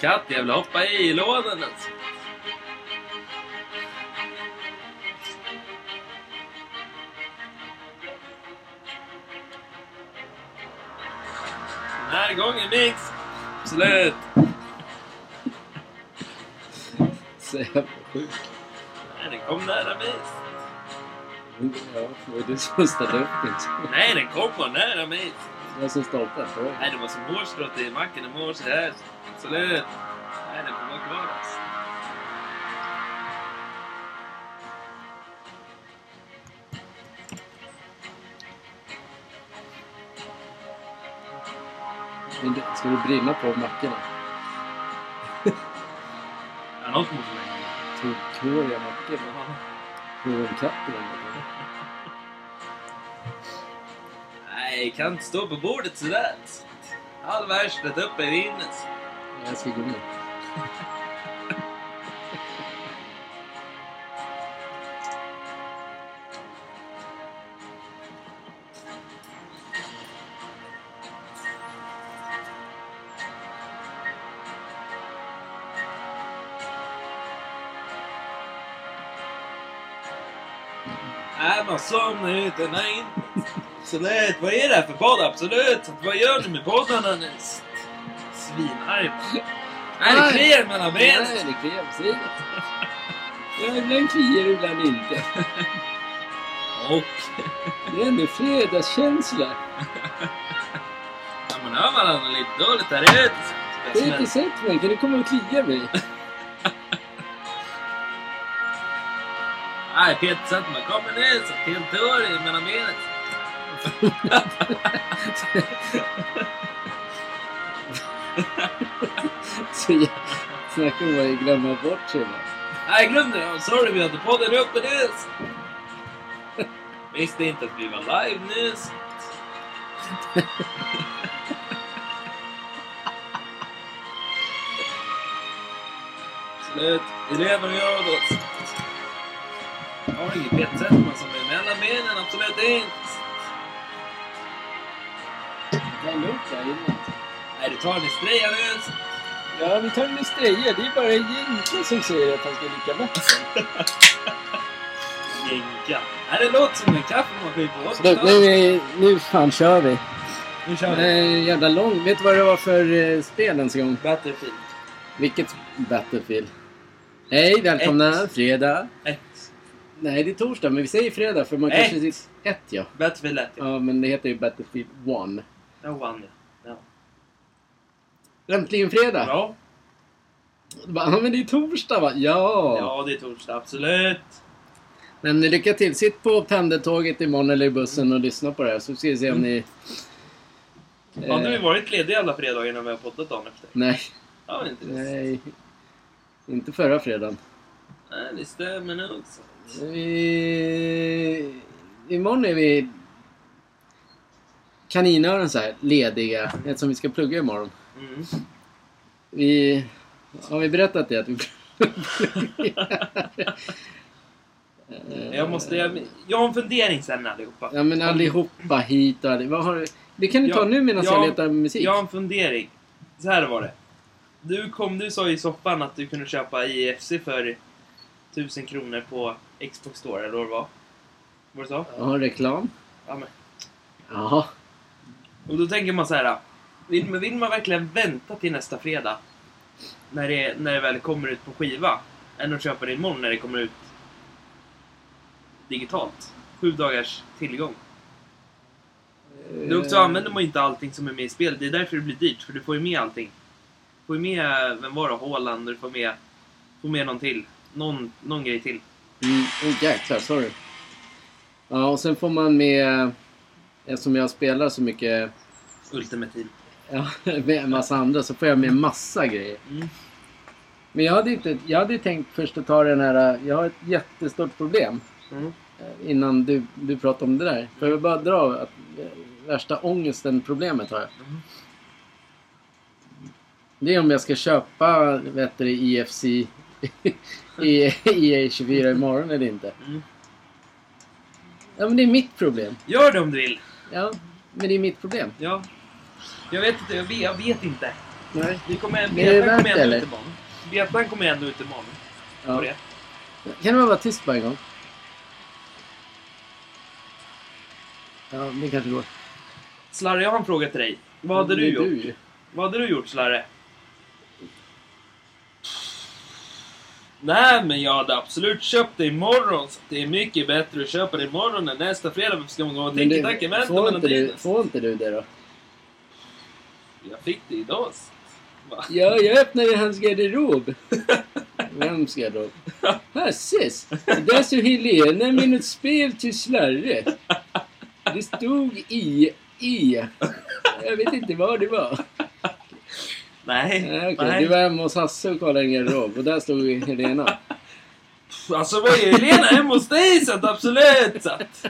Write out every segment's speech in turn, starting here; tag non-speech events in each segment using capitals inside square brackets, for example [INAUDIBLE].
Katt jävla hoppa i lådan alltså. Den här gången minst. Slut. [LAUGHS] Så jävla sjuk. Nej, den kom nära mig. Ja, det var du som startade upp den. Nej, den kom bara nära mig. Jag som startade. Nej, det var som hårstrået i macken i morse. Här. Slut. Nej, den får vara kvar alltså. Det- Ska det brinna på mackorna? Ja, något måste man göra. Tog klor i mackor. En katt i den. Nej, kan inte stå på bordet sådär. All värsta uppe i vinden. Jag ska gå ner. Inte. Nej, absolut. Vad är det här för podd? Absolut. Vad gör ni med poddarna nu? Svinarg. Nej, det kliar mellan benen. Nej, det kliar precis. Ja, ibland kliar det, ibland inte. Och... Det är ändå fredagskänsla. Ja, man hör varandra lite dåligt här ute. Du har inte sett mig. Kan du komma och klia mig? [LAUGHS] Nej, Peter Settman kommer ner så till tår mellan. Så jag snackar om att glömma bort sig. Nej, jag glömde det. Sorry, vi hade podden uppe nyss. Visste inte att vi var live nyss. [LAUGHS] Slut. Elever gör det. Har inget Peter Settman som är mellan benen. Absolut inte. Det är lugnt där inne. Nej, du tar en streja nu. Ja, vi tar en Estrella. Det är bara Jenke som säger att han ska dricka vatten. [LAUGHS] Jänka. Nej, det låter som en kaffemaskin på Slut, nu, nu fan kör vi. Nu kör Det är vi. jävla lång. Vet du vad det var för eh, spel ens en gång? Battlefield. Vilket Battlefield? Hej, välkomna. Ett. Fredag. Ett. Nej, det är torsdag, men vi säger fredag för man Ett. kanske... Ett, ja. Battlefield 1. Ja, Ja, men det heter ju Battlefield 1. jag vann ja. Äntligen fredag! Ja. Bara, Ja, men det är torsdag va? Ja! ja, det är torsdag. Absolut. Men lycka till. Sitt på pendeltåget imorgon eller i bussen och lyssna på det här så ska vi se om ni... Har du Eh, varit ledig alla fredagar när vi har poddat dagen efter? nej, Ja, inte nej. Inte förra fredagen. Nej, det stämmer nog. Vi... Imorgon är vi kaninöron så här, lediga eftersom vi ska plugga imorgon. Mm. Vi... Har vi berättat det? Att vi Jag måste... Jag, jag har en fundering sen allihopa. Ja men allihopa hit och alli- vad har du? Det kan du ta Ja, nu medan ja, jag letar musik. Jag har en fundering. Så här var det. Du kom, du sa i soffan att du kunde köpa IFC för 1000 kronor på Xbox Store, eller vad det var? Var det så? Har reklam. Ja, men. Jaha. Och då tänker man så här. Vill, vill man verkligen vänta till nästa fredag? När det, när det väl kommer ut på skiva? Än att köpa det imorgon när det kommer ut digitalt? Sju dagars tillgång. Dock så Eh, använder man inte allting som är med i spelet. Det är därför det blir dyrt. För du får ju med allting. Du får ju med, vem var det? Haaland och du får med, får med någon till. Någon, någon grej till. Mm, oh, jäklar, sorry. Ja, och sen får man med... Eftersom jag spelar så mycket Ultimate Team. [LAUGHS] ja, med en massa andra så får jag med massa grejer. Mm. Men jag hade inte... Jag hade tänkt först att ta den här... Jag har ett jättestort problem. Mm. eh, Innan du, du pratar om det där. Får jag bara dra att eh, värsta ångesten problemet har jag. Mm. Det är om jag ska köpa vet du, IFC i EA24 imorgon eller inte. Mm. Ja men det är mitt problem. Gör det om du vill. Ja. Men det är mitt problem. Ja. Jag vet inte, jag vet, jag vet inte. Nej. Vi kommer, Men är det betan värt kommer det, ändå eller? ut imorgon. Betan kommer ändå ut imorgon. Ja. det. Kan du vara tyst bara en gång? Ja, det kanske går. Slarre, jag har en fråga till dig. Vad hade du gjort? ju. Vad hade du gjort, Slarre? Nej, men jag hade absolut köpt det imorgon. Så det är mycket bättre att köpa det imorgon än nästa fredag. Varför ska man gå och tänka tanken vänta får, inte du, får inte du det då? Jag fick det idag. Va? Ja, jag öppnade hans garderob. Vems garderob? Hasses! Där så Helena med något spel till Slarre. Det stod i, i. Jag vet inte vad det var. Nej, Nej, okej. nej. Du var hemma hos Hasse och kollade en garderob och där stod Helena. [LAUGHS] Alltså var ju Helena hemma hos dig så att absolut så att...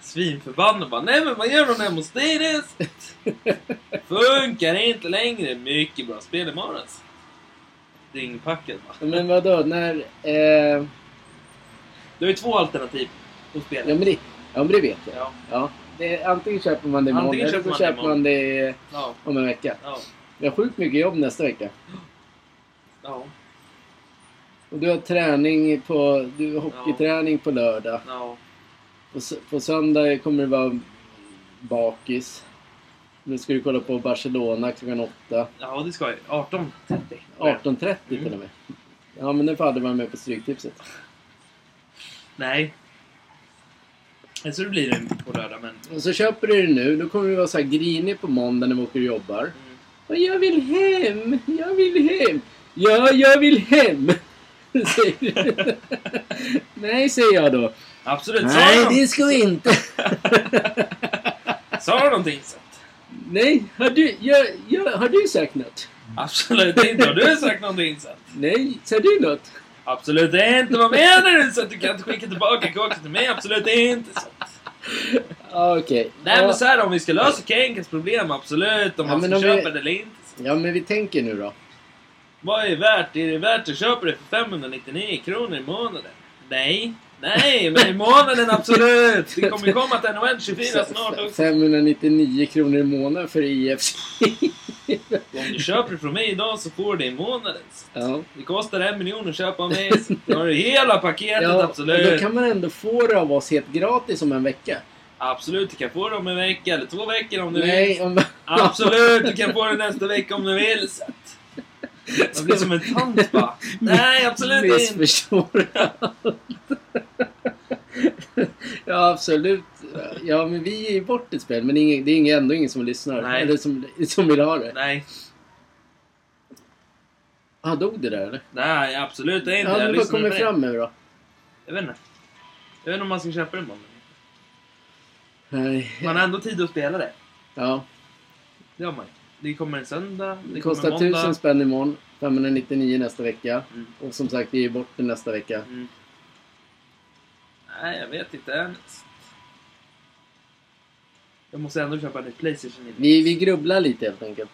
Svinförbannad bara, nej men vad gör hon hemma hos dig det? Funkar inte längre. Mycket bra spel imorgon. alltså. Ringpackad va. Men vadå, när... Eh, Du har ju två alternativ att spela. ja, men det, ja, men det vet jag. Ja. Ja, det, antingen köper man det imorgon eller köper så man det köper man det om en vecka. Ja. Jag har sjukt mycket jobb nästa vecka. Ja. Och du har träning på... Du har hockeyträning på lördag. Ja. På, s- på söndag kommer det vara bakis. Nu ska du kolla på Barcelona klockan åtta. Ja, det ska jag. 18.30. 18.30 till Mm. och med. Ja, men nu får aldrig vara med på Stryktipset. Nej. Så det blir det på lördag, men... Och så köper du det nu. Då kommer du vara så här grinig på måndag när vi åker och jobbar. Och jag vill hem! Jag vill hem! Ja, jag vill hem! [LAUGHS] Säger. Nej, säger jag då. Absolut. Nej, det ska vi inte. [LAUGHS] Sa du någonting så? Nej, har du, jag, jag, har du sagt något? Absolut inte. Har du sagt någonting så? Nej, sa du något? Absolut inte. Vad menar du? Så att du kan inte skicka tillbaka kåken till mig? Absolut inte. Så. Okej. Nej ja, men så här om vi ska lösa Kenkens problem, absolut. Om Ja, man ska om vi- köpa det eller inte. Ja, men vi tänker nu då. Vad är det värt? Är det värt att köpa det för 599 kronor i månaden? Nej. Nej, men i månaden absolut! Det kommer ju komma till NHL 24 snart också. 599 kronor i månaden för IFC. Om du köper det från mig idag så får du det i månaden. ja. Det kostar en miljon att köpa av mig. Då har du hela paketet, ja, absolut. då kan man ändå få det av oss helt gratis om en vecka. Absolut, du kan få det om en vecka eller två veckor om du vill. Nej, om... Absolut, du kan få det nästa vecka om du vill. Så att... Jag blir som en tant bara. Nej, absolut inte. Missförstår ja, absolut. Ja, men vi ger ju bort ett spel, men det är, ingen, ändå ingen som lyssnar. Nej. Eller som, som vill ha det. Nej, Ah, dog det där eller? nej, absolut inte. Ja, men vad kommer fram nu då? Jag vet inte. Jag vet inte om man ska köpa det imorgon. Nej. Man har ändå tid att spela det. Ja, Det har man ju. Det kommer en söndag, det, det kommer kostar måndag. 1000 spänn imorgon. 599 nästa vecka. Mm. Och som sagt, vi ger bort det nästa vecka. Mm. Nej, jag vet inte. Jag måste ändå köpa en ny Playstation innan. Vi, vi grubblar lite helt enkelt.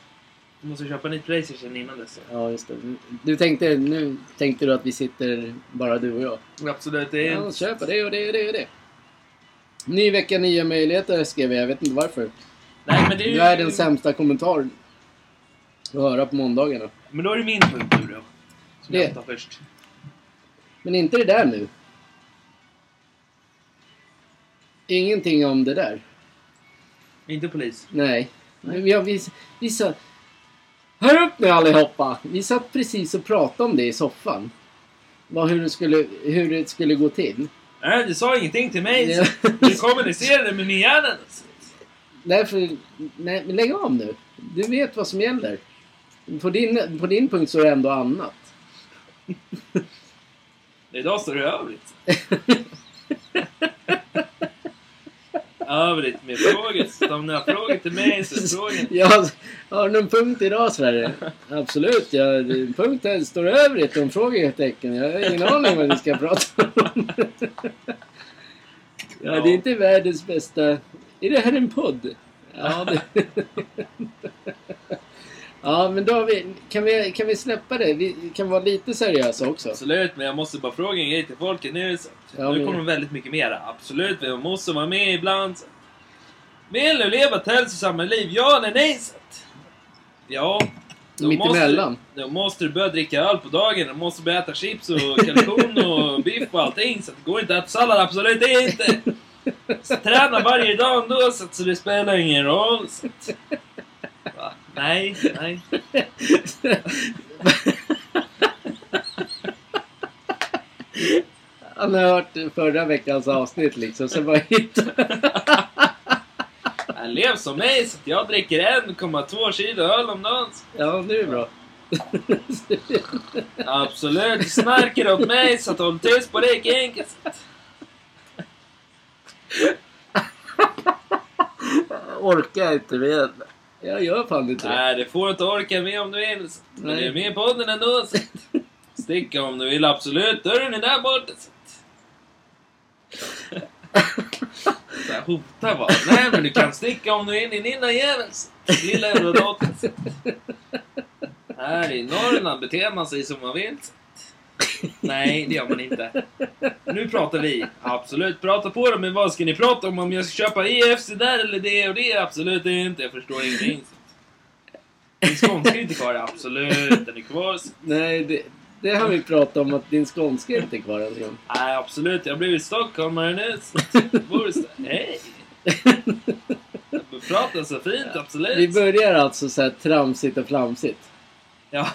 Jag måste köpa en ny Playstation innan dess. Ja, just det. Du tänkte, nu tänkte du att vi sitter bara du och jag. Absolut, det är Ja, köpa det och det och det och det. Ny vecka, nya möjligheter skrev jag. Jag vet inte varför. Nej, men det är ju... Världens sämsta kommentar att höra på måndagarna. Men då är det min punkt nu då. Som Det- jag tar först. Men inte det där nu. Ingenting om det där. Inte polis. Nej. Men vi, har- vi, vi sa... Hör upp nu allihopa! Vi satt precis och pratade om det i soffan. Vad, hur, det skulle, hur det skulle gå till. Nej, du sa ingenting till mig. Ja. Du kommunicerade med min hjärna. Därför... Nej, men lägg av nu. Du vet vad som gäller. På din, på din punkt så är det ändå annat. [LAUGHS] Idag står det övrigt. [LAUGHS] övrigt med frågor. Så om ni har frågor till mig så är frågan... [LAUGHS] Jag har någon punkt idag Sverige? Absolut, jag, en punkt här står övrigt om frågetecken. Jag har ingen aning vad vi ska prata om. [LAUGHS] Ja, det är inte världens bästa... Är det här en podd? Ja, det... [LAUGHS] Ja, men då vi, kan, vi, kan vi släppa det? Vi kan vara lite seriösa också. Absolut, men jag måste bara fråga en grej till folket nu. Ja, nu men- kommer väldigt mycket mera. Absolut, vi måste vara med ibland. Vill du leva ett hälsosammare liv? Ja eller nej? Ja. Då. Måste, då måste du börja dricka öl på dagen. Du måste börja äta chips och kalkon och [LAUGHS] biff och allting. Så det går inte att äta sallad, absolut inte. [LAUGHS] Så träna varje dag ändå så, att, så det spelar ingen roll. Så att? Nej, nej. Han har hört förra veckans avsnitt liksom, så bara hitta... Jag lev som mig så att jag dricker 1,2 kilo öl om dagen. Ja, nu är det bra. Absolut, snarkar åt mig så att håll tyst på dig enkelt. Orkar inte med. Jag gör fan inte det. Nej, det får du inte orka med om du vill. Men Nej. du är med på podden ändå. Så. Sticka om du vill, absolut. Dörren är där borta. Så. Så här, hota bara. Nej, men du kan sticka om du är din lilla jävel. så. Lilla så. Här i Norrland beter man sig som man vill. Nej, det gör man inte. Nu pratar vi. Absolut, prata på dem. Men vad ska ni prata om? Om jag ska köpa EFC där eller det och det? Absolut inte. Jag förstår ingenting. Din skånska är inte kvar. Absolut, den är kvar. Nej, det, det har vi pratat om att din skånska är inte kvar än. John. Nej, absolut. Jag har blivit stockholmare nu. Hej! Pratar så fint, Vi absolut. börjar alltså så här tramsigt och flamsigt. Ja,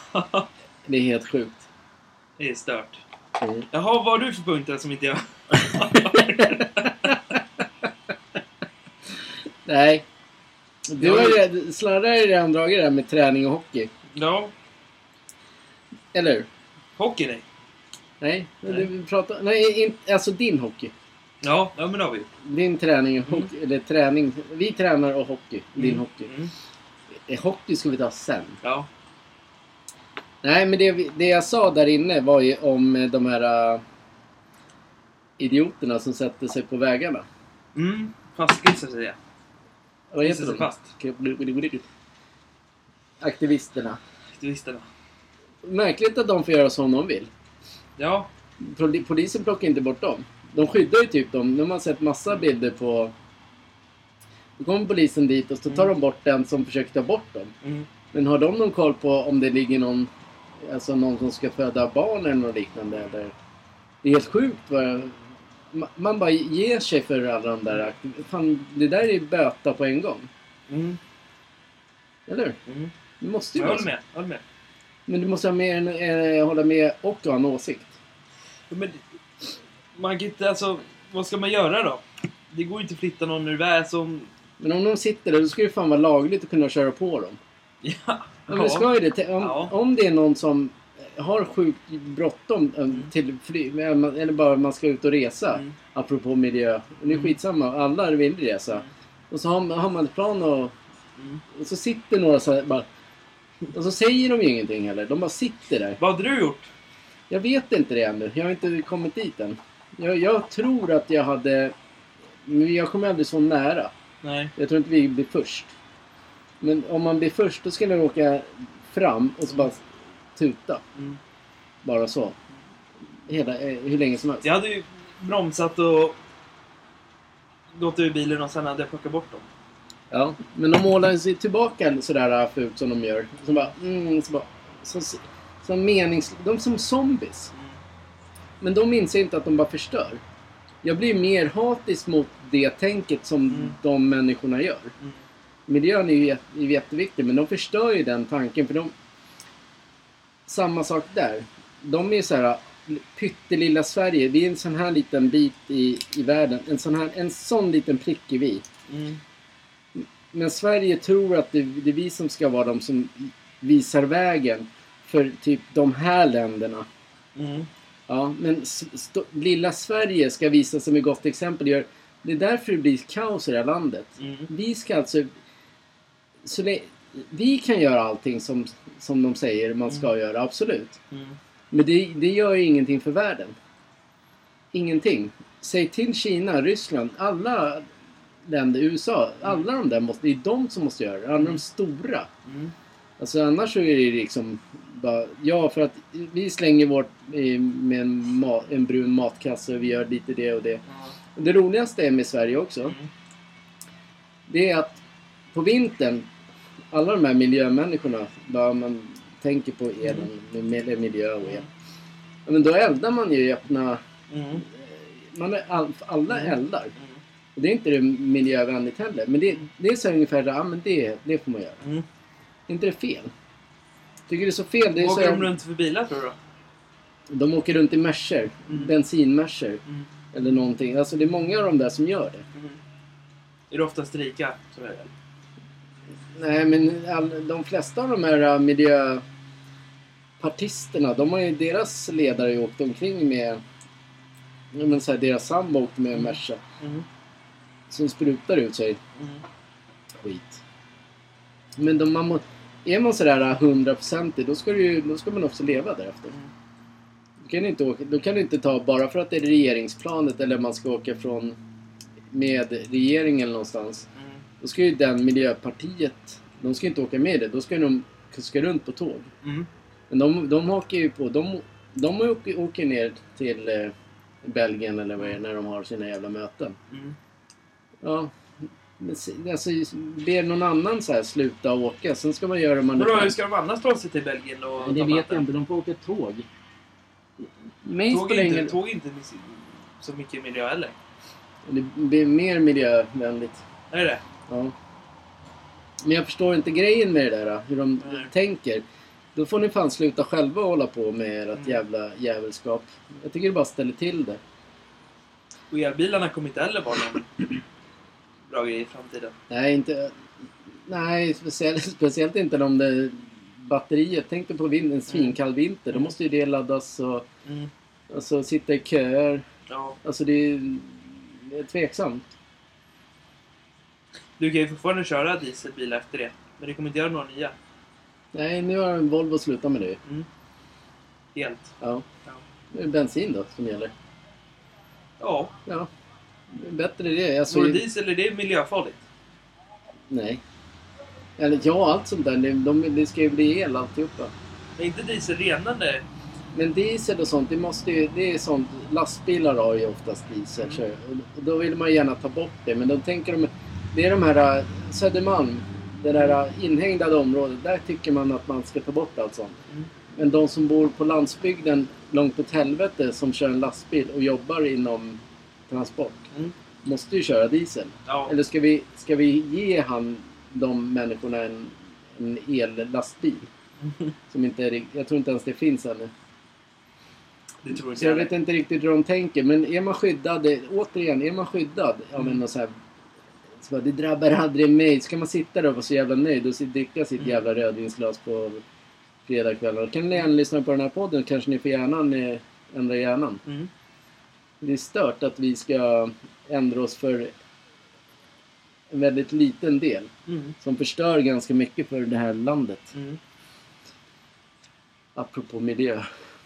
Det är helt sjukt. Det är stört. Mm. Jaha, vad har du för punkter som inte jag... [LAUGHS] Nej. Du har ju, ju redan dragit det här med träning och hockey. Ja, Eller hur? hockey nej. Nej, Nej. Du, pratar, nej in, alltså din hockey. Ja, ja men det har vi. Din träning och hockey, eller träning. Vi tränar och hockey. Din Mm. hockey. Mm. Eh, Hockey ska vi ta sen. Ja. Nej, men det, det jag sa där inne var ju om de här uh, idioterna som sätter sig på vägarna. Mm. Fastgissar sig det. Vad heter de? fast. Aktivisterna. Aktivisterna. Märkligt att de får göra som de vill. Ja. Poli- Polisen plockar inte bort dem. De skyddar ju typ dem. De har sett massa bilder på... Då kommer polisen dit och så tar Mm. de bort den som försöker ta bort dem. Mm. Men har de någon koll på om det ligger någon... Alltså någon som ska föda barn eller något liknande eller? Det är helt sjukt vad... ma- Man bara ger sig för alla de där... Fan, det där är böta på en gång. Mm. Eller hur? Mm. Det måste ju Jag vara håller med. Jag håller med. Men du måste ha än, eh, hålla med och ha en åsikt. Ja, Men, man kan inte, alltså, vad ska man göra då? Det går ju inte att flytta någon ur väg som... Men om de sitter där, då ska det fan vara lagligt att kunna köra på dem. [LAUGHS] Ja. Ja, men ska ju det. Om, Ja. om det är någon som har sjukt bråttom eh, till fly, eller bara man ska ut och resa. Mm. Apropå miljö. Det är Mm. skitsamma, alla vill resa. Och så har, har man ett plan och, Mm. och så sitter några så här bara... Och så säger de ju ingenting heller. De bara sitter där. Vad hade du gjort? Jag vet inte det ännu. Jag har inte kommit dit än. Jag, jag tror att jag hade... Men jag kommer aldrig så nära. Nej. Jag tror inte vi blir först. Men om man blir först då ska man åka fram och så bara tuta. Mm. Bara så. Hela, eh, hur länge som helst. Jag hade ju bromsat och gått ur bilen och sen hade jag plockat bort dem. Ja. Men de målar sig tillbaka sådär fult som de gör. Så bara, mm, så bara, så, så menings... De är som zombies. Mm. Men de inser inte att de bara förstör. Jag blir mer hatisk mot det tänket som Mm. de människorna gör. Mm. Miljön är ju är jätteviktig men de förstör ju den tanken för de... Samma sak där. De är så här pyttelilla Sverige. Vi är en sån här liten bit i, i världen. En sån, här, en sån liten prick är vi. Mm. Men Sverige tror att det, det är vi som ska vara de som visar vägen för typ de här länderna. Mm. Ja, men lilla Sverige ska visa som ett gott exempel. Det är därför det blir kaos i det här landet. Mm. Vi ska alltså... Så vi kan göra allting som, som de säger man ska göra, absolut. Mm. Men det, det gör ju ingenting för världen. Ingenting. Säg till Kina, Ryssland, alla länder, USA, alla de där måste, det är de som måste göra det. Alla de stora. Mm. Alltså annars så är det liksom bara, ja för att vi slänger vårt eh, med en, ma- en brun matkasse och vi gör lite det och det. Det roligaste är med Sverige också. Mm. Det är att på vintern, alla de här miljömänniskorna, bara man tänker på elen, med miljö och el. Men då eldar man ju i öppna... Mm. Man är all, alla Mm. eldar. Mm. Och det är inte det miljövänligt heller. Men det, det är så ungefär, ja men det, det får man göra. Mm. Är inte det fel? Tycker det är så fel. Det är så Åker de runt för bilar tror du de åker runt i Mercer. Mm. Bensinmercer. Mm. Eller någonting. Alltså det är många av de där som gör det. Mm. Är det oftast rika som är det? Nej men all, de flesta av de här äh, miljöpartisterna, de har ju, deras ledare åkt omkring med, men så här, deras sambo åkte med en Merca. Mm. Som sprutar ut sig Mm. skit. Men de, man må, är man sådär hundraprocentig då ska, du, ju- då ska man också leva därefter. Mm. Du kan inte åka, då kan du inte ta, bara för att det är regeringsplanet eller man ska åka från med regeringen någonstans. Mm. Då ska ju den Miljöpartiet, de ska inte åka med det. Då ska de kuska runt på tåg. Mm. Men de, de åker ju på, de, de åker, åker ner till eh, Belgien eller vad det är när de har sina jävla möten. Mm. Ja. Men Alltså, ber någon annan så här sluta åka, sen ska man göra det man Vadå, hur ska de annars ta sig till Belgien och Men det vet jag inte, de får åka tåg. Mig Tåg är inte, tåg är inte så mycket miljö heller. Det blir mer miljövänligt. Är det det? Ja. Men jag förstår inte grejen med det där, hur de Nej. tänker. Då får ni fan sluta själva hålla på med ert Mm. jävla jävelskap. Jag tycker det bara ställer till det. Och elbilarna kommer inte heller vara någon [CLEARS THROAT] bra grej i framtiden. Nej, inte... Nej, speciellt, speciellt inte om det batteriet. Tänk dig på vin, en svinkall vinter. Då Mm. måste ju det laddas och Mm. alltså, sitta i köer. Ja. Alltså det är, det är tveksamt. Du kan ju fortfarande köra dieselbilar efter det. Men du kommer inte göra några nya. Nej, nu har Volvo slutat med det. Mm. Helt. Ja. Ja. Nu är det bensin då som gäller. Ja. Ja. Bättre det. Alltså, Vore diesel, är det miljöfarligt? Nej. Eller ja, allt sånt där. Det, de, det ska ju bli el alltihopa. Är inte diesel renande? Men diesel och sånt, det måste ju, det är sånt. Lastbilar har ju oftast diesel. Mm. Så, och då vill man gärna ta bort det. Men de tänker de, det är de här äh, Södermalm, det där äh, inhägnade området. Där tycker man att man ska ta bort allt sånt. Mm. Men de som bor på landsbygden långt åt helvete som kör en lastbil och jobbar inom transport. Mm. Måste ju köra diesel. Ja. Eller ska vi, ska vi ge han, de människorna en, en ellastbil? [LAUGHS] Som inte är, jag tror inte ens det finns ännu. Det tror inte Så jag jag. vet inte riktigt hur de tänker. Men är man skyddad, återigen, är man skyddad av Mm. en så här, så bara, det drabbar aldrig mig. Ska man sitta där och vara så jävla nöjd och dricka sitt Mm. jävla rödvinsglas på fredagskvällen. Då kan ni gärna lyssna på den här podden. Kanske ni får hjärnan eh, ändra hjärnan. Mm. Det är stört att vi ska ändra oss för en väldigt liten del. Mm. Som förstör ganska mycket för det här landet. Mm. Apropå miljö.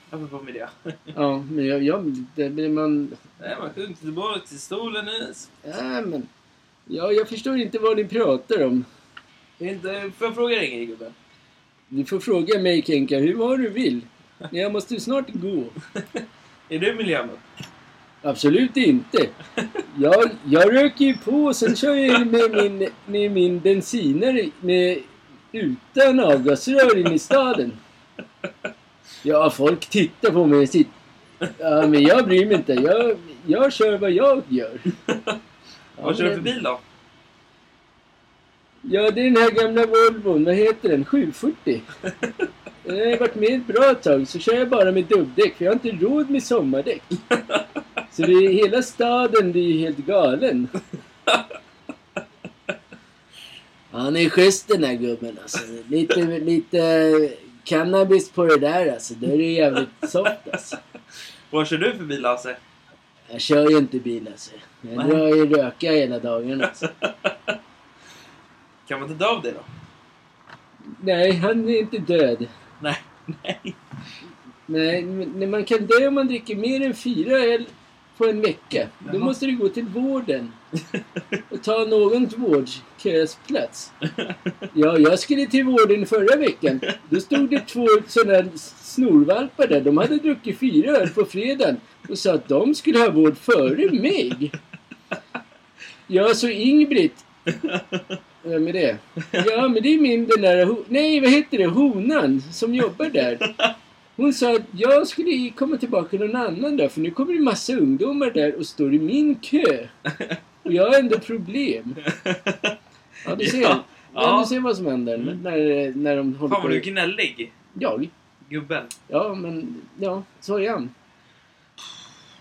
Apropå miljö. [LAUGHS] Ja, men jag, jag det blir man... Nej, man sjunker tillbaka till stolen nu. Ja, men... Ja, jag förstår inte vad ni pratar om. Inte, får jag fråga dig en grej gubben? Du får fråga mig Kenka hur vad du vill. Men [LAUGHS] jag måste snart gå. [LAUGHS] Är du miljömunk? Absolut inte. Jag, jag röker ju på och sen kör jag med min, med min bensinare med, utan avgasrör in i staden. Ja, folk tittar på mig och sitter... Ja, men jag bryr mig inte. Jag, jag kör vad jag gör. [LAUGHS] Vad kör du för bil då? Ja, det är den här gamla Volvon. Vad heter den? 740. [LAUGHS] Den har varit med ett bra tag. Så kör jag bara med dubbdäck för jag har inte råd med sommardäck. [LAUGHS] Så det är, hela staden blir ju helt galen. Han är schysst den här gubben alltså. Lite, lite cannabis på det där alltså. Då är det jävligt soft alltså. Vad kör du för bil Lasse? Jag kör ju inte bil alltså. Jag Nej. drar ju röka hela dagen alltså. [LAUGHS] Kan man inte dö av det då? Nej, han är inte död. Nej. [LAUGHS] Nej. Nej, men man kan dö om man dricker mer än fyra öl på en vecka. Då Jaha. måste du gå till vården och ta någons vårdkösplats. Ja, jag skulle till vården förra veckan. Då stod det två sådana snorvalpar där. De hade druckit fyra öl på fredagen och sa att de skulle ha vård före mig. Ja, så Ingbritt, Vem är det? Ja, men det är min den där... Nej, vad heter det? Honan som jobbar där. Hon sa att jag skulle komma tillbaka någon annan dag för nu kommer det massa ungdomar där och står i min kö. Och jag har ändå problem. Ja, du [LAUGHS] ser. Ja. Ja. Du ser vad som händer Mm. när, när de håller Fan på. vad du är gnällig. Jag? Gubben. Ja, men ja, så är han.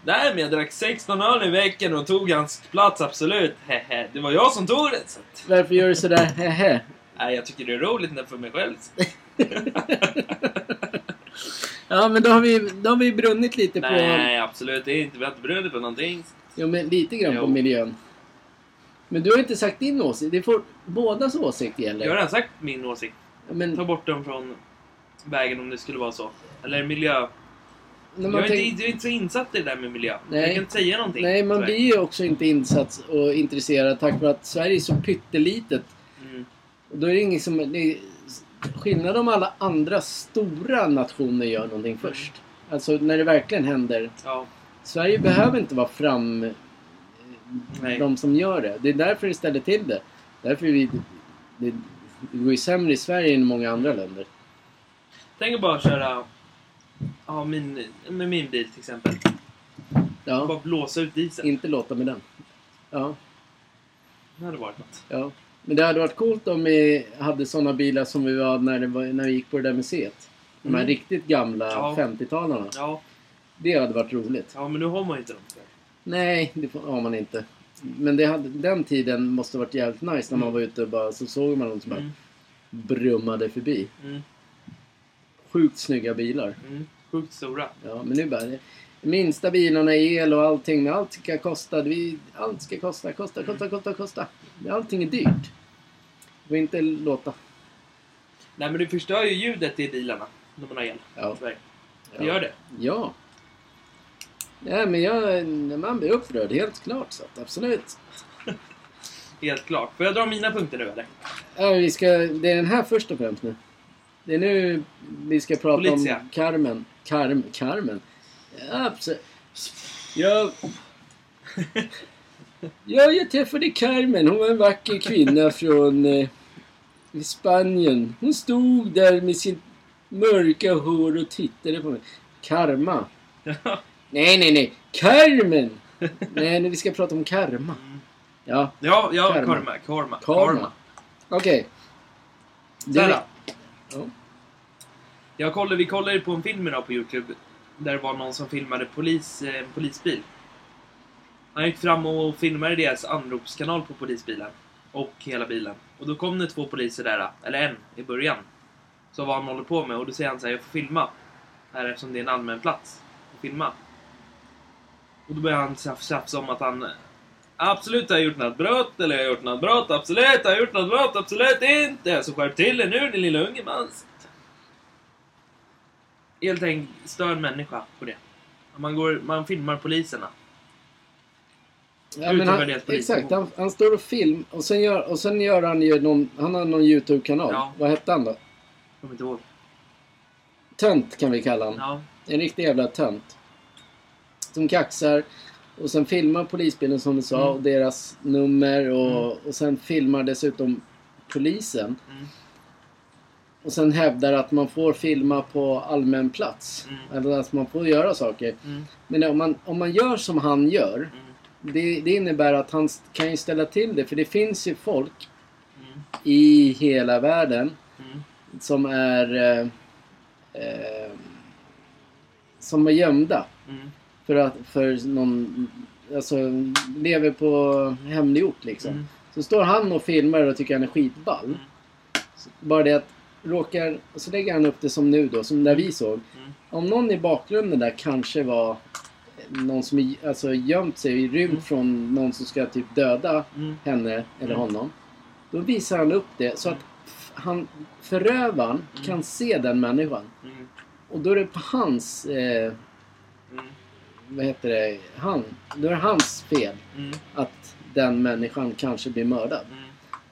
Nej, men jag drack 16 öl i veckan och tog hans plats, absolut. Hehe. Det var jag som tog det. Så Varför gör du sådär hehe? nej, jag tycker det är roligt när för mig själv. [LAUGHS] Ja, men då har vi, då har vi brunnit lite på... Nej, absolut det är inte. Vi har inte brunnit på någonting. Jo, men lite grann på Jo. miljön. Men du har inte sagt din åsikt. Det får bådas åsikt gäller. Jag har redan sagt min åsikt. Ja, Men Ta bort dem från vägen om det skulle vara så. Eller miljö. när Jag är, tänk... inte, jag är inte så insatt i det där med miljö. Nej. Jag kan inte säga någonting. Nej, man blir ju också inte insatt och intresserad tack vare att Sverige är så pyttelitet. Mm. Och då är det ingen som... Det skillnad om alla andra stora nationer gör någonting först. Alltså när det verkligen händer. Ja. Sverige behöver inte vara fram... Nej. De som gör det. Det är därför det ställer till det. Därför vi... Det, det går ju sämre i Sverige än i många andra länder. Tänk att bara köra... Ja, min, med min bil till exempel. Ja, Bara blåsa ut dieseln. inte låta med den. Ja. Det hade varit något. Ja. Men det hade varit coolt om vi hade såna bilar som vi var när, det var, när vi gick på det där museet. De här Mm. riktigt gamla Ja. 50-talarna. Ja. Det hade varit roligt. ja, men nu har man inte dem. Nej, det har man inte. Men det hade, den tiden måste ha varit jävligt nice när man Mm. var ute och bara så såg man dem som bara Mm. brummade förbi. Mm. Sjukt snygga bilar. Mm. Sjukt stora. Ja, men nu bara... Minsta bilarna är el och allting. Men allt ska kosta. Vi, allt ska kosta, kosta, kosta, kosta, kosta. Allting är dyrt. Vi får inte låta... Nej, men det förstör ju ljudet i bilarna. När man har el. Ja. Tyvärr. Det gör det. Ja. Ja, men jag, man blir upprörd, helt klart. Så att, absolut. [LAUGHS] Helt klart. Får jag dra mina punkter nu eller? Ja, vi ska, det är den här först och främst nu. Det är nu vi ska prata Polizia. om Carmen. Carm, Carmen? Ja, absolut. Jag, [LAUGHS] ja, jag träffade Carmen. Hon var en vacker kvinna från eh, Spanien. Hon stod där med sitt mörka hår och tittade på mig. Karma. [LAUGHS] Nej, nej, nej. Carmen! nej, nej, vi ska prata om karma. Ja, ja, ja, Karma. karma. Karma. karma. Okej. Det- då. Ja. Jag kollade, vi kollade på en film idag på Youtube. Där det var någon som filmade polis, en polisbil. Han gick fram och filmade deras anropskanal på polisbilen. Och hela bilen. Och då kom det två poliser där, eller en i början. Så vad han håller på med och då säger han så här, jag får filma. Här eftersom det är en allmän plats. Att filma. Och då börjar han tjafsa om att han Absolut har jag gjort något brott, eller jag har gjort något brott, absolut har jag gjort något brott, absolut inte! Så skärp till er nu din lilla unge man. Helt enkelt störd människa på det. Man, går, man filmar poliserna. Ja, men han, exakt, han, han står och film och sen gör, och sen gör han ju någon, han har någon YouTube-kanal. Ja. Vad hette han då? Kommer inte ihåg. Tönt kan vi kalla han. Ja. En riktig jävla tönt. Som kaxar och sen filmar polisbilen som du sa Mm. och deras nummer och, och sen filmar dessutom polisen. Mm. Och sen hävdar att man får filma på allmän plats. Mm. Eller att man får göra saker. Mm. Men om man, om man gör som han gör. Mm. Det, det innebär att han kan ju ställa till det. För det finns ju folk Mm. i hela världen Mm. som är eh, eh, som är gömda Mm. för att för någon alltså lever på hemlig ort liksom. Så står han och filmar och tycker han är skitball. Bara det att råkar, och så lägger han upp det som nu då, som där vi såg. Mm. Om någon i bakgrunden där kanske var någon som alltså gömt sig, rymt Mm. från någon som ska typ döda Mm. henne eller Mm. honom. Då visar han upp det så att f- han, förövaren Mm. kan se den människan. Mm. Och då är det på hans, eh, Mm. vad heter det, han, då är det hans fel Mm. att den människan kanske blir mördad. Mm.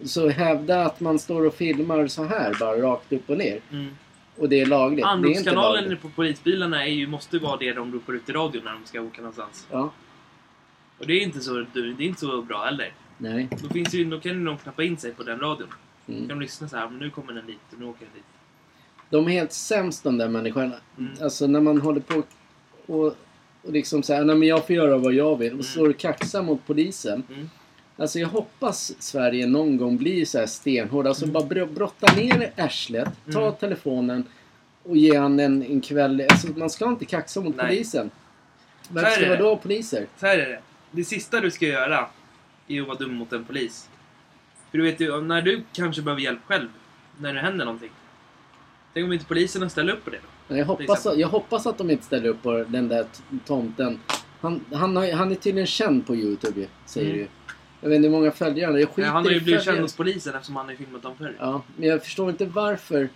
Så hävda att man står och filmar så här bara rakt upp och ner Mm. och det är lagligt. Anropskanalen på polisbilarna är ju, måste vara det de ropar ut i radio när de ska åka någonstans. Ja. Och det är inte så, det är inte så bra heller. Nej. Då, finns ju, då kan de knappa in sig på den radion. Mm. Då kan de lyssna så här, men nu kommer den dit och nu åker den dit. De är helt sämst de där människorna. Mm. Alltså när man håller på och, och liksom säger nej men jag får göra vad jag vill och står och kaxar mot polisen. Mm. Alltså jag hoppas Sverige någon gång blir så här stenhård. Alltså bara br- brotta ner arslet, ta Mm. telefonen och ge han en, en kväll. Alltså man ska inte kaxa mot Nej. polisen. Är ska vi då poliser? Så här är det. Det sista du ska göra är att vara dum mot en polis. För du vet ju, när du kanske behöver hjälp själv, när det händer någonting. Tänk om inte poliserna ställer upp på det då? Jag hoppas, att, jag hoppas att de inte ställer upp på den där tomten. Han, han, har, han är tydligen känd på Youtube ju, säger Mm. du. Jag vet inte hur många följare han har. Jag skiter Ja, han har ju blivit känd hos polisen eftersom han har filmat dem förr. Ja, men jag förstår inte varför.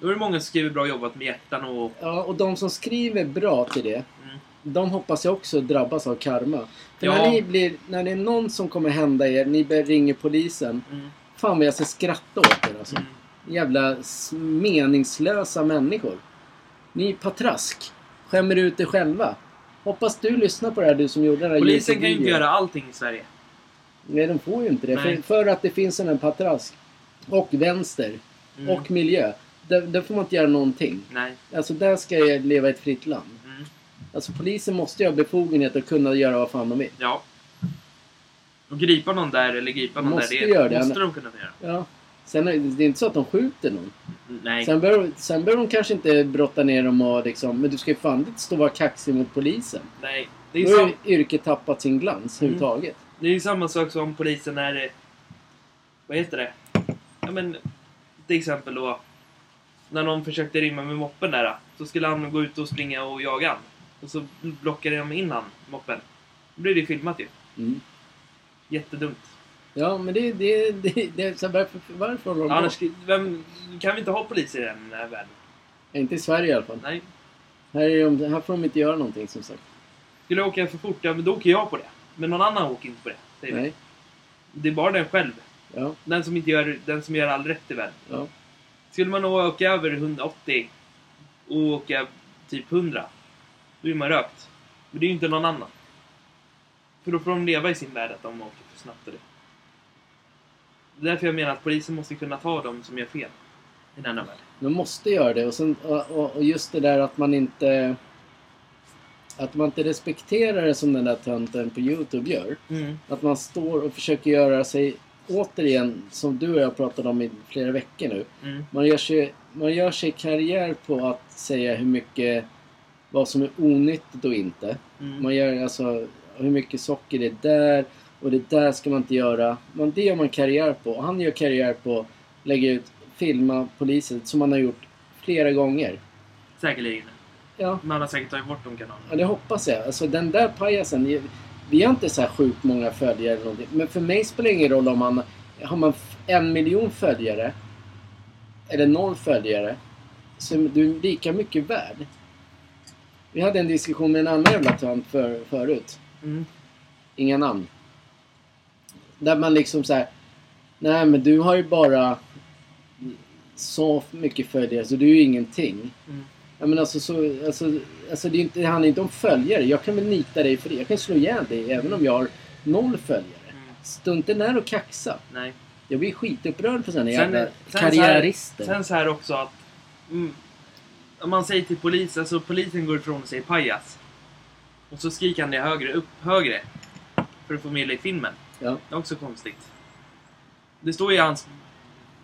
Då är det många som skriver bra jobbat med hjärtan och... Ja, och de som skriver bra till det, Mm. de hoppas jag också drabbas av karma. För Ja. när, ni blir, när det är någon som kommer hända er, ni ringer polisen. Mm. Fan vad jag ska skratta åt er alltså. Mm. Jävla meningslösa människor. Ni är patrask. Skämmer ut er själva. Hoppas du lyssnar på det här du som gjorde den här Polisen kan ju inte göra allting i Sverige. Nej, de får ju inte det. För, för att det finns en patrask. Och vänster. Mm. Och miljö. Där, där får man inte göra någonting. Nej. Alltså där ska jag leva i ett fritt land. Mm. Alltså polisen måste ju ha befogenhet att kunna göra vad fan de vill. Ja. Och gripa någon där eller gripa någon Måste där, det göra det. måste de kunna göra. Ja. Sen är det är inte så att de skjuter någon. Nej. Sen behöver, sen behöver de kanske inte brotta ner dem och liksom... Men du ska ju fan inte stå och vara kaxig mot polisen. Nej. Det är, Då har yrket tappat sin glans Mm. överhuvudtaget. Det är ju samma sak som polisen när... Vad heter det? Ja men... Till exempel då... När någon försökte rymma med moppen där. Så skulle han gå ut och springa och jaga han. Och så blockade de in han, moppen. Då blir det filmat ju. Mm. Jättedumt. Ja, men det, det, det, det så varför, varför håller de? Annars vem, kan vi inte ha poliser i den här världen. Inte i Sverige i alla fall. Nej. Här, är de, här får de inte göra någonting som sagt. Skulle jag åka för fort, ja men då åker jag på det. Men någon annan åker inte på det. Säger vi. Nej. Det är bara den själv. Ja, Den som, inte gör, den som gör all rätt i världen. ja. Skulle man åka över 180 och åka typ 100, då är man rökt. Men det är ju inte någon annan. För då får de leva i sin värld att de åker för snabbt och det. Det är därför jag menar att polisen måste kunna ta dem som gör fel i denna värld. De måste göra det. Och, sen, och, och och just det där att man inte... Att man inte respekterar det som den där tönten på Youtube gör. Mm. Att man står och försöker göra sig, återigen, som du och jag pratade om i flera veckor nu. Mm. Man gör sig, man gör sig karriär på att säga hur mycket, vad som är onyttigt och inte. Mm. Man gör alltså hur mycket socker det är där och det där ska man inte göra. Man, det gör man karriär på. Och han gör karriär på att lägga ut, filma polisen som han har gjort flera gånger. Säkerligen. Ja, Man har säkert tagit bort de kanalerna. ja det hoppas jag. Alltså den där pajasen. Vi, har inte så här sjukt många följare eller någonting. Men för mig spelar det ingen roll om man har man en miljon följare eller noll följare. Så är du lika mycket värd. Vi hade en diskussion med en annan jävla tönt för, förut. Mm. Inga namn. Där man liksom så här. Nej men du har ju bara så mycket följare så du är ju ingenting. Mm. Ja, men alltså, så, alltså, alltså det, är inte, det handlar inte om följare. Jag kan väl nita dig för det. Jag kan slå ihjäl dig även om jag har noll följare. Mm. Inte när och kaxa. Nej. Jag blir skitupprörd för sådana jävla sen så här- karriärister. Sen så här också att... Mm, om man säger till polisen, alltså polisen går ifrån och säger pajas. Och så skriker han det högre, upp högre. För att få med i filmen. Ja. Det är också konstigt. Det står i hans,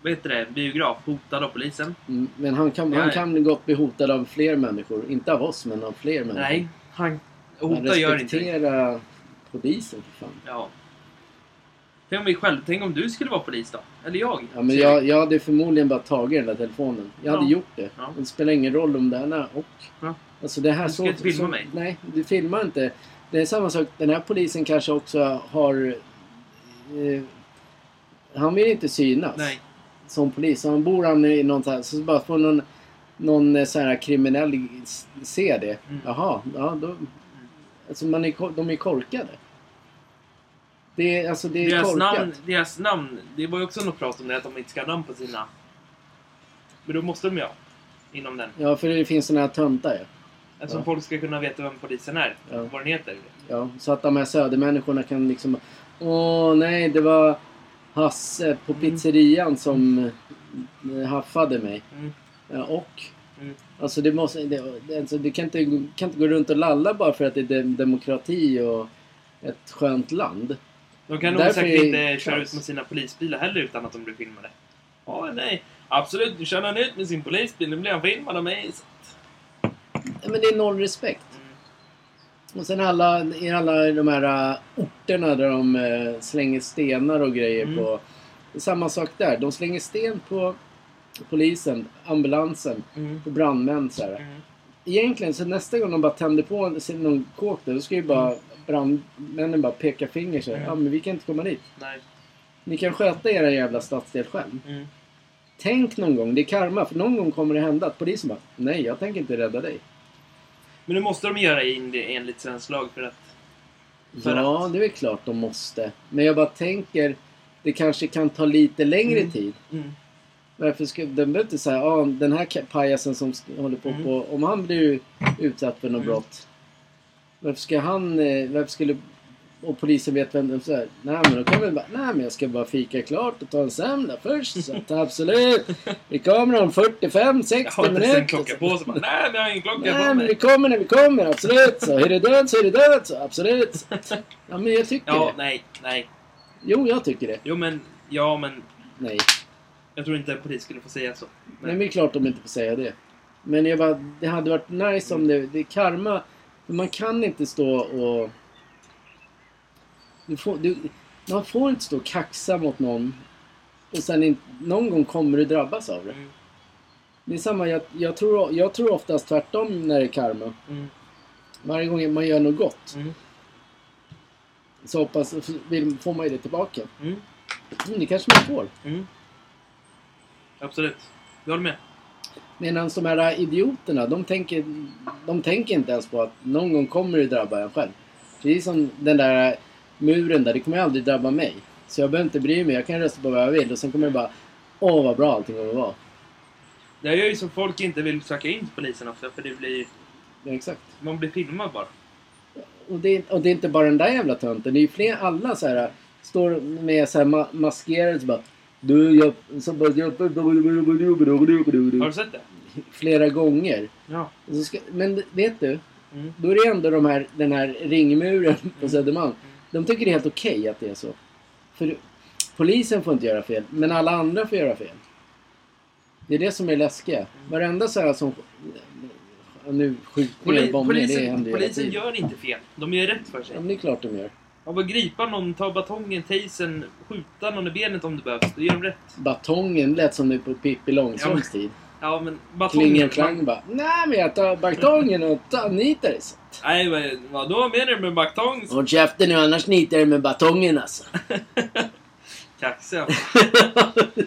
vad heter det, biograf, hotad av polisen. Mm, Men han kan, han kan gott bli hotad av fler människor. Inte av oss, men av fler människor. Nej, han hotar gör inte respektera polisen för fan. Ja. Tänk om mig själv, tänk om du skulle vara polis då? Eller jag? Ja, men jag, vi. jag hade förmodligen bara tagit den där telefonen. Jag hade Ja. gjort det. Ja. Det spelar ingen roll om det är och. Ja. Alltså det här Du ska så, inte filma så, mig. Nej, du filmar inte. Det är samma sak. Den här polisen kanske också har... Eh, han vill inte synas Nej. Som polis. Så han bor han i någon så här, så bara får någon, någon eh, så här kriminell se det. Mm. Jaha, ja då... Alltså man är, de är korkade. Det är, alltså det är Deras korkat. namn, deras namn, det var ju också något prat om det, att de inte ska ha namn på sina... Men då måste de ju ha. Inom den. Ja, för det finns såna här töntar ju. Eftersom Ja. folk ska kunna veta vem polisen är. Ja. Vad den heter. Ja, så att de här södermänniskorna kan liksom... Åh nej, det var Hasse på Mm. pizzerian som eh, haffade mig. Mm. Ja, och? Mm. Alltså det måste... Det, alltså, du kan inte, kan inte gå runt och lalla bara för att det är dem- demokrati och ett skönt land. De kan nog säkert inte köra ut med sina polisbilar heller utan att de blir filmade. Ja, nej. Absolut, nu kör han ut med sin polisbil. Nu blir han filmad av mig. Men det är noll respekt. Mm. Och sen alla, i alla de här äh, orterna där de äh, slänger stenar och grejer Mm. på. Samma sak där. De slänger sten på polisen, ambulansen, Mm. på brandmän så här. Mm. Egentligen så nästa gång de bara tänder på sin- någon kåk där, då ska ju bara brandmännen bara peka finger så här. Mm. Ja men vi kan inte komma dit. Nej. Ni kan sköta era jävla stadsdel själv. Mm. Tänk någon gång, det är karma, för någon gång kommer det hända att polisen bara Nej, jag tänker inte rädda dig. Men nu måste de göra in det enligt svensk lag för att... För ja, att- det är väl klart de måste. Men jag bara tänker, det kanske kan ta lite längre Mm. tid. Mm. Varför ska, de behöver inte säga, ja den här pajasen som håller på, Mm. på om han blir utsatt för något Mm. brott. Varför ska han, eh, varför skulle, och polisen vet vem de är. Nej men då kan vi bara, nej men jag ska bara fika klart och ta en semla först. Så att absolut. Vi kommer om 45, 60 Jag har inte minuter. klocka på sig. Nej, men jag har ingen klocka Nej på men mig. vi kommer när vi kommer, absolut. Så är det död så är det död, så absolut. Ja men jag tycker Ja, det. nej, nej. Jo, jag tycker det. Jo, men... Ja, men... Nej. Jag tror inte en polis skulle få säga så. Nej, men det är klart de inte får säga det. Men jag bara, det hade varit nice om det... Det är karma. Man kan inte stå och... Du får, du, man får inte stå och kaxa mot någon. Och sen in, någon gång kommer du drabbas av det. Mm. Det är samma, jag, jag, tror, jag tror oftast tvärtom när det är karma. Mm. Varje gång man gör något gott Mm. så hoppas, vill, får man ju det tillbaka. Mm. Mm, det kanske man får. Mm. Absolut. Jag håller med. Medan de här idioterna, de tänker, de tänker inte ens på att någon gång kommer det drabba en själv. Precis som den där muren där, det kommer aldrig drabba mig. Så jag behöver inte bry mig, jag kan rösta på vad jag vill och sen kommer det bara Åh vad bra allting kommer vara. Det gör ju så folk inte vill söka in till polisen också, för det blir... Ja, exakt. Man blir filmad bara. Och det, är- och det är inte bara den där jävla tönten, det är ju fler, alla så här står med så här ma- maskerade så bara du, jag, så bara, jag, Har du sett det? flera gånger. Ja. Ska, men vet du? Mm. Då är det ändå de här, den här ringmuren på Mm. De tycker det är helt okej att det är så. För polisen får inte göra fel, men alla andra får göra fel. Det är det som är läskiga. Varenda så här som... Nu skjutningar bombningar, det polisen händer polisen gör inte fel. De gör rätt för sig. Ja, men det är klart de gör. Man bara gripa någon, ta batongen, tasern, skjuta någon i benet om det behövs. Då gör de rätt. Batongen lät som det på Pippi Långstrumps tid. Ja, men batongen... Kling och klang bara. Nej men jag tar batongen och tar, nitar det. så." Nej, vad, vadå menar du med batong? Håll käften nu annars nitar det med batongen alltså. [LAUGHS] Kaxiga.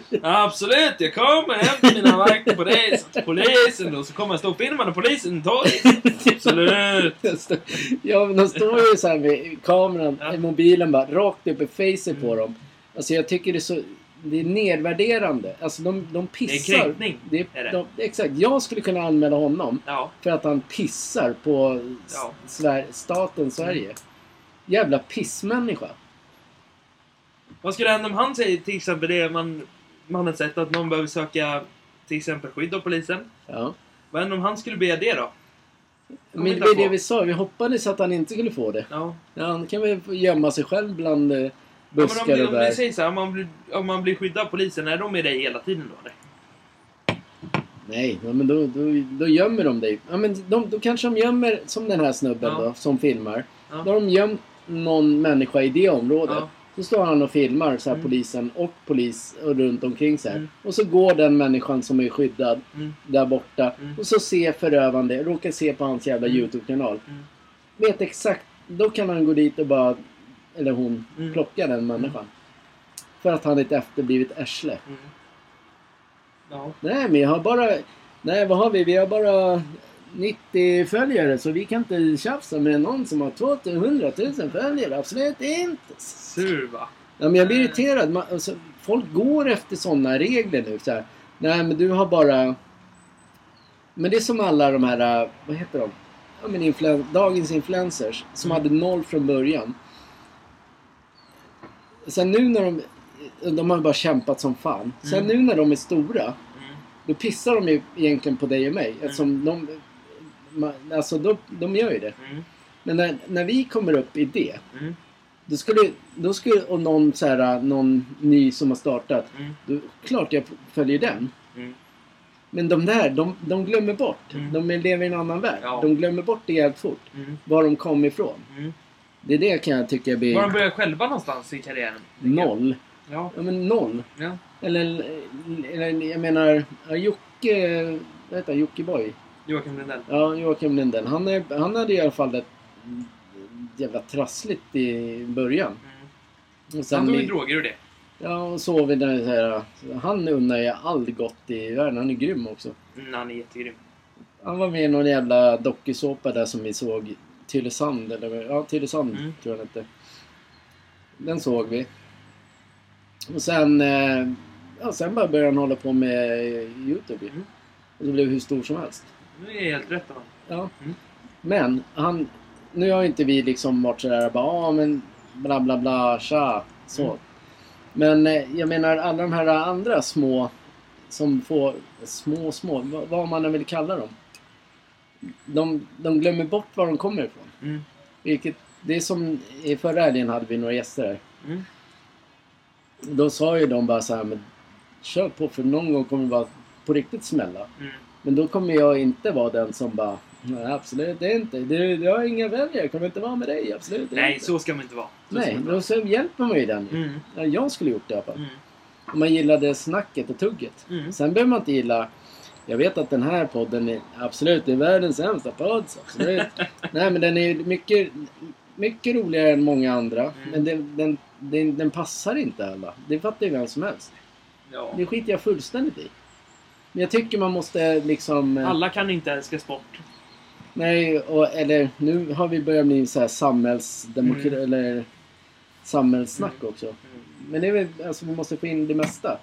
Ja, absolut, jag kommer hämta mina vakter på. Så till polisen och så kommer jag stå och filma när polisen tar. Absolut. [LAUGHS] Ja, men de står ju så här med kameran, Ja. mobilen bara rakt upp i facet på dem. Alltså jag tycker det är så... Det är nedvärderande. Alltså de, de pissar. kränkning, Det är, är det. De, exakt. Jag skulle kunna anmäla honom Ja, för att han pissar på Ja. Sver- staten Sverige. Jävla pissmänniska. vad skulle hända om han säger till exempel det man, man har sett att någon behöver söka till exempel skydd av polisen? Ja. Vad händer om han skulle begära det då? Men det är det vi sa. Vi hoppades att han inte skulle få det. Ja. Han kan väl gömma sig själv bland eh, Ja, buskar men om, och bär. säger så här, om man, blir, om man blir skyddad av polisen, är de med dig hela tiden då eller? Nej, ja, men då, då, då gömmer de dig. Ja, men de, då kanske de gömmer, som den här snubben Ja. då, som filmar. Ja. Då har de gömt någon människa i det området. Ja. Så står han och filmar, så här, Mm. polisen och polis och runt omkring så här. Mm. Och så går den människan som är skyddad Mm. där borta. Mm. Och så ser förövande, råkar se på hans jävla Mm. YouTube-kanal. Mm. Vet exakt, då kan han gå dit och bara, eller hon, Mm. plocka den människan. För att han är ett efterblivet arsle. Mm. Ja. Nej, men jag har bara... Nej, vad har vi? Vi har bara 90 följare så vi kan inte tjafsa med någon som har 200 000 följare. Absolut inte. Sur va? Ja, men jag blir irriterad. Man, alltså, folk går efter sådana regler nu. Så här, Nej, men du har bara... Men det är som alla de här... äh, Vad heter de? ja, men influen- dagens influencers som Mm. hade noll från början. Sen nu när de... De har bara kämpat som fan. Sen Mm. nu när de är stora, Mm. då pissar de ju egentligen på dig och mig. Eftersom de... ma- Alltså, de, de gör ju det. Mm. Men när, när vi kommer upp i det, Mm. då skulle, då skulle och någon, så här, någon ny som har startat, Mm. då klart jag följer den. Mm. Men de där, de, de glömmer bort. Mm. De lever i en annan värld. Ja. De glömmer bort det jävligt fort. Mm. Var de kom ifrån. Det är det kan jag tycka blir Var de börjar själva någonstans i karriären? noll. Ja. Ja men noll. ja. Eller, eller jag menar, Jocke, vad heter han? Jockiboi? Joakim Lundell. Ja, Joakim Lindell. Han, är, han hade i alla fall ett jävla trassligt i början. Mm. Han tog ju droger och det. Ja, och så vidare. Så här, han unnar jag allt gott i världen. Han är grym också. Mm, han är jättegrym. Han var med i någon jävla dokusåpa där som vi såg. Tylösand, eller ja, Tylösand Mm. tror jag det hette. Den såg vi. Och sen, eh, ja, sen bara började han hålla på med Youtube. Mm. Och det blev hur stor som helst. Nu är helt rätt av Ja. Mm. Men han, nu har inte vi liksom varit sådär bara, ja men bla bla bla, tja, så. Mm. Men eh, jag menar alla de här andra små som får, små små, vad, vad man än vill kalla dem. De, de glömmer bort var de kommer ifrån. Mm. Vilket, det är som i förra helgen hade vi några gäster här. Mm. Då sa ju de bara så här, men kör på för någon gång kommer det bara på riktigt smälla. Mm. Men då kommer jag inte vara den som bara Nej absolut det är inte. Du, du har inga vänner. Jag kommer inte vara med dig. Absolut Nej, inte. så ska man inte vara. Så Nej, inte då vara. så hjälper man ju den. Mm. Ja, jag skulle gjort det i alla fall. Mm. Man gillade snacket och tugget. Mm. Sen behöver man inte gilla... Jag vet att den här podden är absolut är världens sämsta podd. Absolut. [LAUGHS] Nej men den är mycket, mycket roligare än många andra. Mm. Men den, den, den, den passar inte alla. Det fattar ju vem som helst. Ja. Det skiter jag fullständigt i. Men jag tycker man måste liksom... eh, Alla kan inte älska sport. Nej, och, eller nu har vi börjat bli så här samhällsdemokrat... Mm. Eller samhällssnack också. Mm. Men det är väl, alltså vi måste få in det mesta.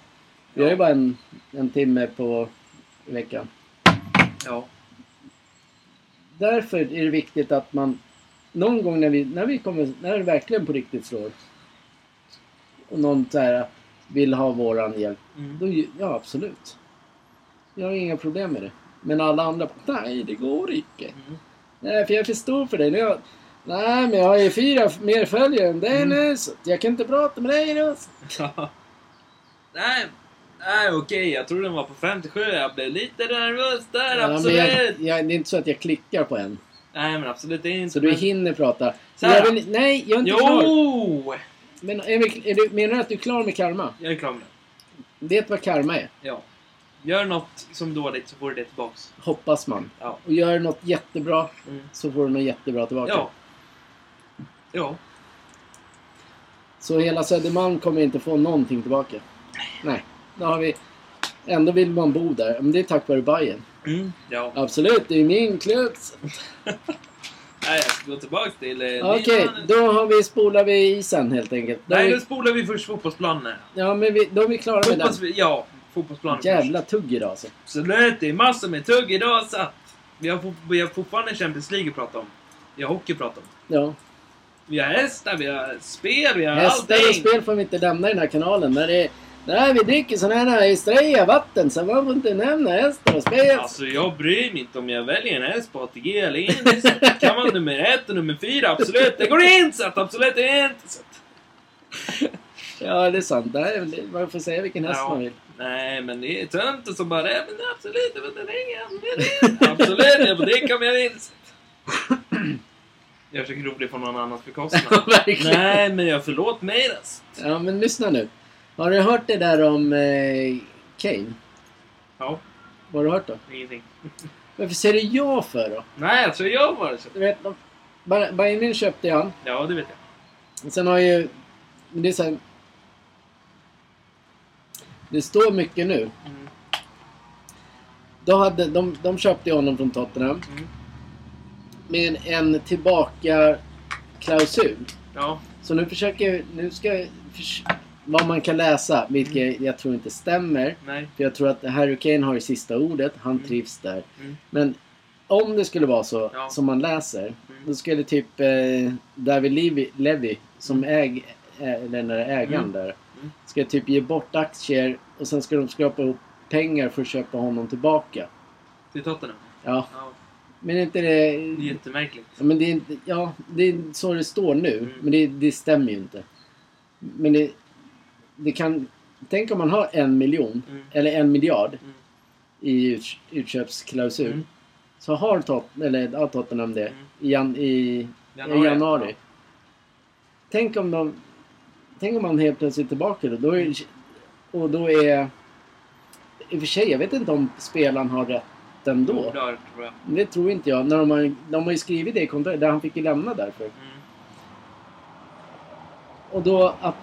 Vi har ju bara en, en timme på i veckan. Ja. Därför är det viktigt att man någon gång när vi, när vi kommer, när det verkligen på riktigt slår och någon så här vill ha våran hjälp, Mm. då, ja absolut. Jag har inga problem med det. Men alla andra, nej det går inte. Mm. Nej, för jag är för stor för dig. Har, nej, men jag har ju fyra mer följare än dig Mm. nu, så jag kan inte prata med dig nu. [LAUGHS] nej, nej okej. Jag tror den var på 57. Jag blev lite nervös där. Ja, absolut. jag, jag, det är inte så att jag klickar på en. Nej, men absolut. Det är inte... Så du men- hinner prata. Jag vill, nej, jag är inte klar. Jo! Men är vi, är du, menar du att du är klar med karma? Jag är klar med det. Vet vad karma är? Ja. Gör något som dåligt så får du det tillbaks. Hoppas man. Ja. Och gör något jättebra Mm. så får du något jättebra tillbaka. Ja. Ja. Så hela Södermalm kommer inte få någonting tillbaka. Nej. Då har vi... Ändå vill man bo där. Men det är tack vare Bajen. Mm. Ja. Absolut, det är min klubb. [LAUGHS] Nej, jag ska gå tillbaks till... Eh, Okej, linan. då har vi, spolar vi isen helt enkelt. Då Nej, är vi, spolar vi först fotbollsplanen. ja, men vi, då är vi klara med den. Fotbolls... Ja, fotbollsplanen Jävla tugg idag alltså. först. Absolut, det är massor med tugg idag så att... Vi har, vi har fortfarande Champions League att prata om. Vi har hockey att prata om. Ja. Vi har hästar, vi har spel, vi har Hästar och allting. spel får vi inte lämna i den här kanalen. När, det, när vi dricker sådana här Estrella vatten så man får inte nämna hästar och spel. Alltså jag bryr mig inte om jag väljer en häst på ATG eller inte. Kan man nummer ett och nummer fyra, absolut. Det går inte! Så att absolut inte. Så att, Ja, det är sant. Det är, man får säga vilken häst Ja. man vill. nej, men det är töntigt som bara det. Men absolut, jag vill dricka. Absolut, jag får dricka om jag vill. Jag försöker rolig på någon annans bekostnad. [LAUGHS] Verkligen. Nej, men jag förlåt mig alltså. Ja, men lyssna nu. Har du hört det där om eh, Kane? Ja, Vad har du hört då? ingenting. Varför säger du ja för då? Nej, alltså jag var så. Du vet, Bayern München köpte han. Ja, det vet jag. Sen har ju... Men det är så här, Det står mycket nu. Mm. Då hade, de, de köpte honom från Tottenham. Mm. Med en tillbaka klausul. Ja. Så nu försöker... Nu ska förs- Vad man kan läsa, vilket jag tror inte stämmer. Nej. För jag tror att Harry Kane har det sista ordet. Han Mm. trivs där. Mm. Men om det skulle vara så Ja. som man läser. Mm. Då skulle typ eh, David Levy, Levy som äg, ä, den där ägaren Mm. där. Mm. Ska typ ge bort aktier och sen ska de skrapa ihop pengar för att köpa honom tillbaka. Till Tottenham. Ja, Ja, men är inte det... det är jättemärkligt. Ja, men det är, ja, det är så det står nu. Mm. Men det, det stämmer ju inte. Men det, det kan... Tänk om man har en miljon, Mm. eller en miljard Mm. i ut, utköpsklausul. Mm. Så har Tot, eller, ja, Tottenham det Mm. i, jan, i Januari. i januari. Tänk om de... Tänk om man helt plötsligt är tillbaka då. då är, och då är... I och för sig, jag vet inte om spelaren har rätten då. Oklart, tror jag. Det tror inte jag. När de, har, de har ju skrivit det i kontraktet, där han fick ju lämna därför. Mm. Och då att...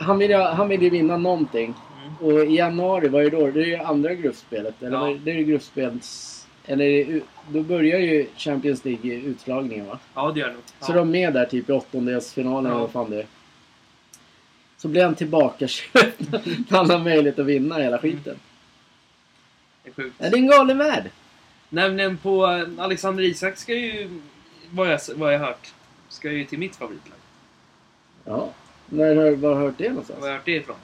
Han vill, han vill ju vinna någonting. Mm. Och i januari, vad är det då? Det är ju andra gruppspelet. Eller Ja. det? är ju gruppspels... Eller då börjar ju Champions League i utslagningen va? Ja, det gör det nog. Så ja. de är med där typ i åttondelsfinalen Ja. eller vad fan det är. Så blir han tillbaka [LAUGHS] Han har möjlighet att vinna hela skiten. Det är sjukt. Ja, det är en galen värld. Nämligen på eh, Alexander Isak ska ju, vad jag, vad jag hört, ska ju till mitt favoritlag. Ja. När har var har du hört det Var någonstans? har jag hört det ifrån?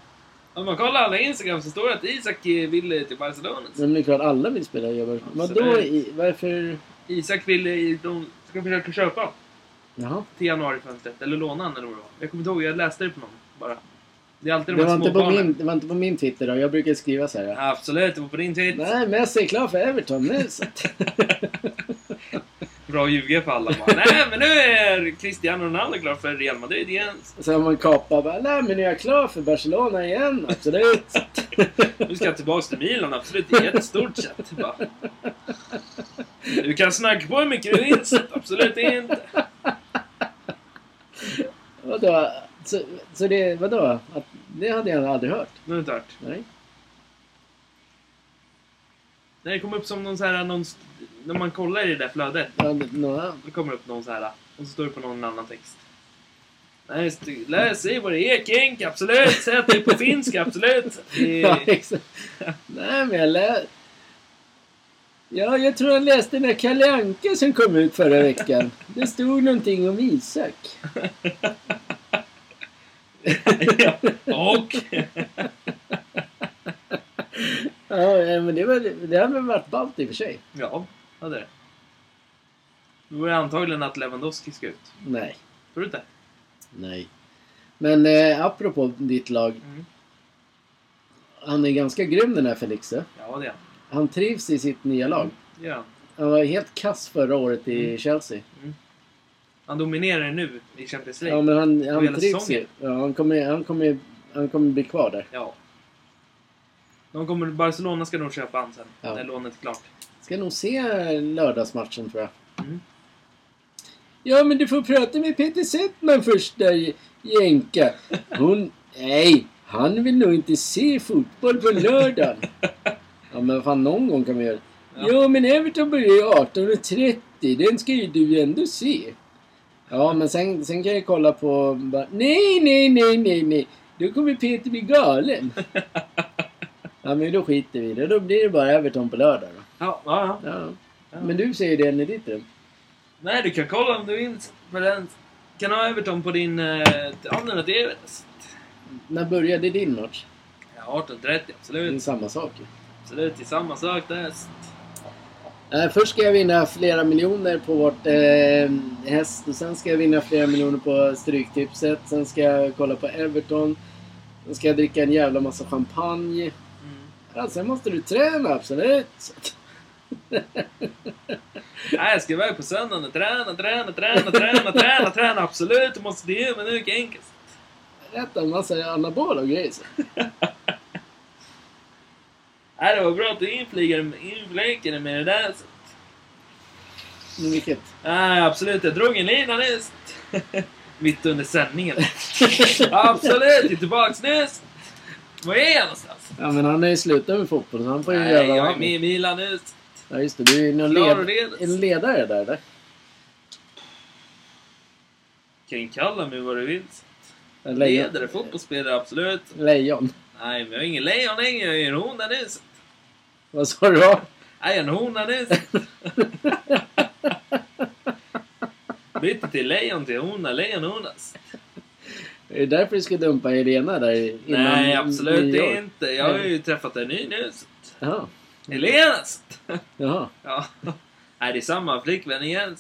Om man kollar alla Instagram så står det att Isak eh, vill till Barcelona. Men det är klart alla vill spela i Göteborg. Vadå? Absolut. i- Varför? Isak vill, eh, de ska försöka köpa Jaha. till januarifönstret. Eller låna honom eller vad det var. Jag kommer inte ihåg, jag läste det på någon bara. Det är alltid Det de var, inte på min, det var inte på min Twitter då. Jag brukar skriva så här. Ja. Absolut, det var på din tweet. Nej, Messi är klar för Everton nu. [LAUGHS] Bra att ljuga för alla bara. Nej men nu är Cristiano Ronaldo klar för Real Madrid igen. Så har man kapat bara, nej men nu är jag klar för Barcelona igen. Absolut. Nu ska jag tillbaks till Milan, absolut. Det är jättestort sett. Du kan snacka på hur mycket du vill, absolut inte. vadå? Så, så det, vadå? Att, det hade jag aldrig hört. Det har inte hört. Nej. Nej, Det kom upp som någon så här, någon, när man kollar i det där flödet. Då kommer det upp någon så här, och så står det på någon annan text. Nej, läs, säg vad det är, Kenk, absolut. Säg att det är på finska, absolut. [LAUGHS] Ja, exakt. Nej, men jag lä... Ja, jag tror jag läste den där Kalle Anka som kom ut förra veckan. Det stod någonting om Isak. ja. Och... Ja, men det, var, det har väl varit ballt i och för sig. Ja, ja det det. Då det antagligen att Lewandowski ska ut. Nej. Tror du inte? Nej. Men eh, apropå ditt lag. Mm. Han är ganska grym den här Felixe. Ja, det är han. Han trivs i sitt nya lag. Det är han. Var helt kass förra året i Mm. Chelsea. Han dominerar nu i Champions Ja, League. men han, han trivs ju. Ja, han, kommer, han, kommer, han kommer bli kvar där. Ja. De kommer, Barcelona ska nog köpa han sen, Ja. när lånet är klart. Ska nog se lördagsmatchen tror jag. Mm. Ja, men du får prata med Peter Settman först där, jänka. Hon... Nej, han vill nog inte se fotboll på lördagen. Ja, men fan någon gång kan vi göra Ja. Jo, men Everton börjar ju 18.30. Den ska ju du ändå se. Ja, men sen, sen kan jag kolla på... Bara, nej, nej, nej, nej, nej. Då kommer Peter bli galen. [LAUGHS] Ja, men då skiter vi i det. Då blir det bara Everton på lördag då. Ja, ja, ja. Ja. Ja. Men du säger det i ditt rum. Nej, du kan kolla om du vill. På den. Kan ha Everton på din... Eh, andra TV. När började din match? Ja, 18.30, Det är absolut. samma sak ju. Absolut, det är samma sak där. Eh, först ska jag vinna flera miljoner på vårt eh, häst och sen ska jag vinna flera miljoner på Stryktipset. Sen ska jag kolla på Everton. Sen ska jag dricka en jävla massa champagne. Mm. Ja, sen måste du träna, absolut. [LAUGHS] Nej, jag ska iväg på söndagen och träna, träna, träna, träna, träna, träna. Absolut, du måste det. Men det är mycket enkelt. Äta en massa anabola och grejer. [LAUGHS] Nej, det var bra att du inflikade med det där. Men vilket? Nej, absolut. Jag drog en lina nyss. [LAUGHS] Mitt under sändningen. absolut, jag är tillbaks nyss. Var är jag någonstans? Ja, men han har ju slutat med fotboll så han får ju Nej, göra jag vad är med i. Milan nyss. Ja, just det. Du är någon Klar och led... en ledare där, eller? Kan kalla mig vad du vill. En Ledare, fotbollsspelare, absolut. Lejon. Nej, men jag är ingen lejon längre. Jag är en hona nyss. Vad sa du då? Nej, en hona nyss. [LAUGHS] Bytte till lejon till hona, lejon honas. Är det därför du ska dumpa Helena där innan Nej, absolut inte. Jag har ju träffat en ny nu. så att- Jaha. Ja. Nej, det är samma flickvän igen.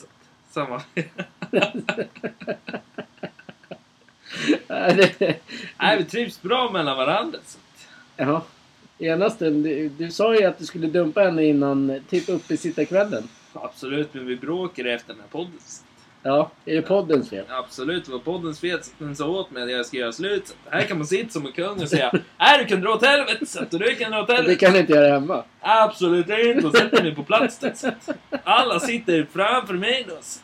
Samma. [LAUGHS] Ja, Nej, vi trivs bra mellan varandra. Så. att- Jaha. Ena stunden, du, du sa ju att du skulle dumpa henne innan, typ uppe sitta kvällen. Absolut, men vi bråkade efter den här podden. Så. Ja, är det poddens fel? Absolut, det var poddens fel den sa åt mig att jag ska göra slut. Här kan man sitta som en kung och säga Nej, du kan dra åt helvete! Så du kan dra åt Det helvete! kan du inte göra hemma. Absolut inte! Och sätter mig på plats. då, Så alla sitter framför mig då. Så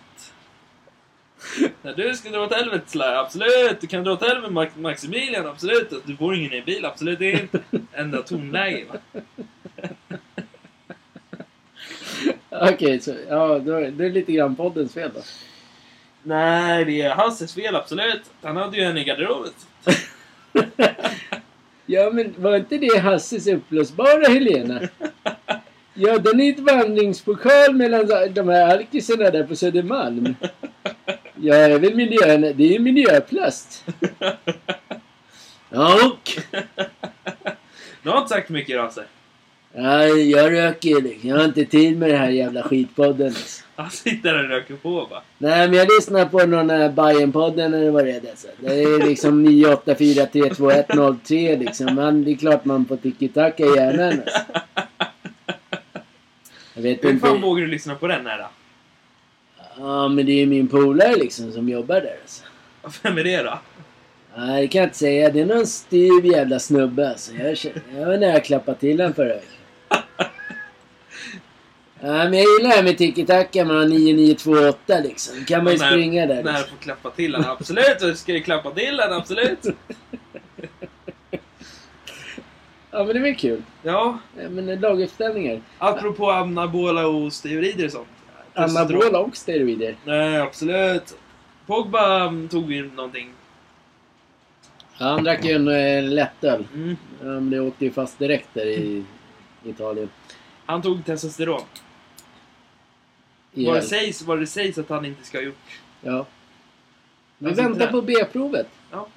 när du ska dra åt helvete, Sly, absolut! Du kan dra åt helvete, Max- Maximilian, absolut! Du får ingen ny bil, absolut inte! Enda tonläge, va? Okej, så ja, då, det är lite grann poddens fel då. Nej, det är Hasses fel, absolut! Han hade ju en i garderoben. [LAUGHS] Ja, men var inte det Hasses upplösbara Helena? [LAUGHS] Ja, den är ett vandringspokal mellan de här alkisarna där på Södermalm. [LAUGHS] Ja, är väl miljön, det är miljöplast. Ja, och? Du har inte sagt mycket, Rasse. Ja, jag röker liksom. Jag har inte tid med den här jävla skitpodden. Han sitter där och röker på, va? Nej, men jag lyssnar på någon här Bajen-podden eller vad det är. Alltså. Det är liksom 984320103 liksom. Man, det är klart man får tiki-taka i hjärnan. Alltså. Jag vet Hur fan inte. vågar du lyssna på den här då? Ja, men det är min polare liksom som jobbar där. Alltså. Vem är det då? Nej, det kan jag inte säga. Det är någon styv jävla snubbe alltså. Jag, jag var nära att klappa till honom förra veckan. Men jag gillar det med tiki-taka. Man har 9928 liksom. kan man ju När- springa där. När du Liksom. får klappa till den, absolut! Du ska ju klappa till den, absolut! Ja, men det är väl kul. Ja, Ja, men laguppställningar. apropå anabola och steroider och sånt. Anabola och steroider. Nej, absolut. Pogba mm, tog ju någonting. Ja, han drack ju en eh, lättöl. Mm. Ja, men det åkte ju fast direkt där i [LAUGHS] Italien. Han tog testosteron. Vad det, sägs, vad det sägs att han inte ska ha gjort. Ja. Vi Alltså, väntar på B-provet. Ja.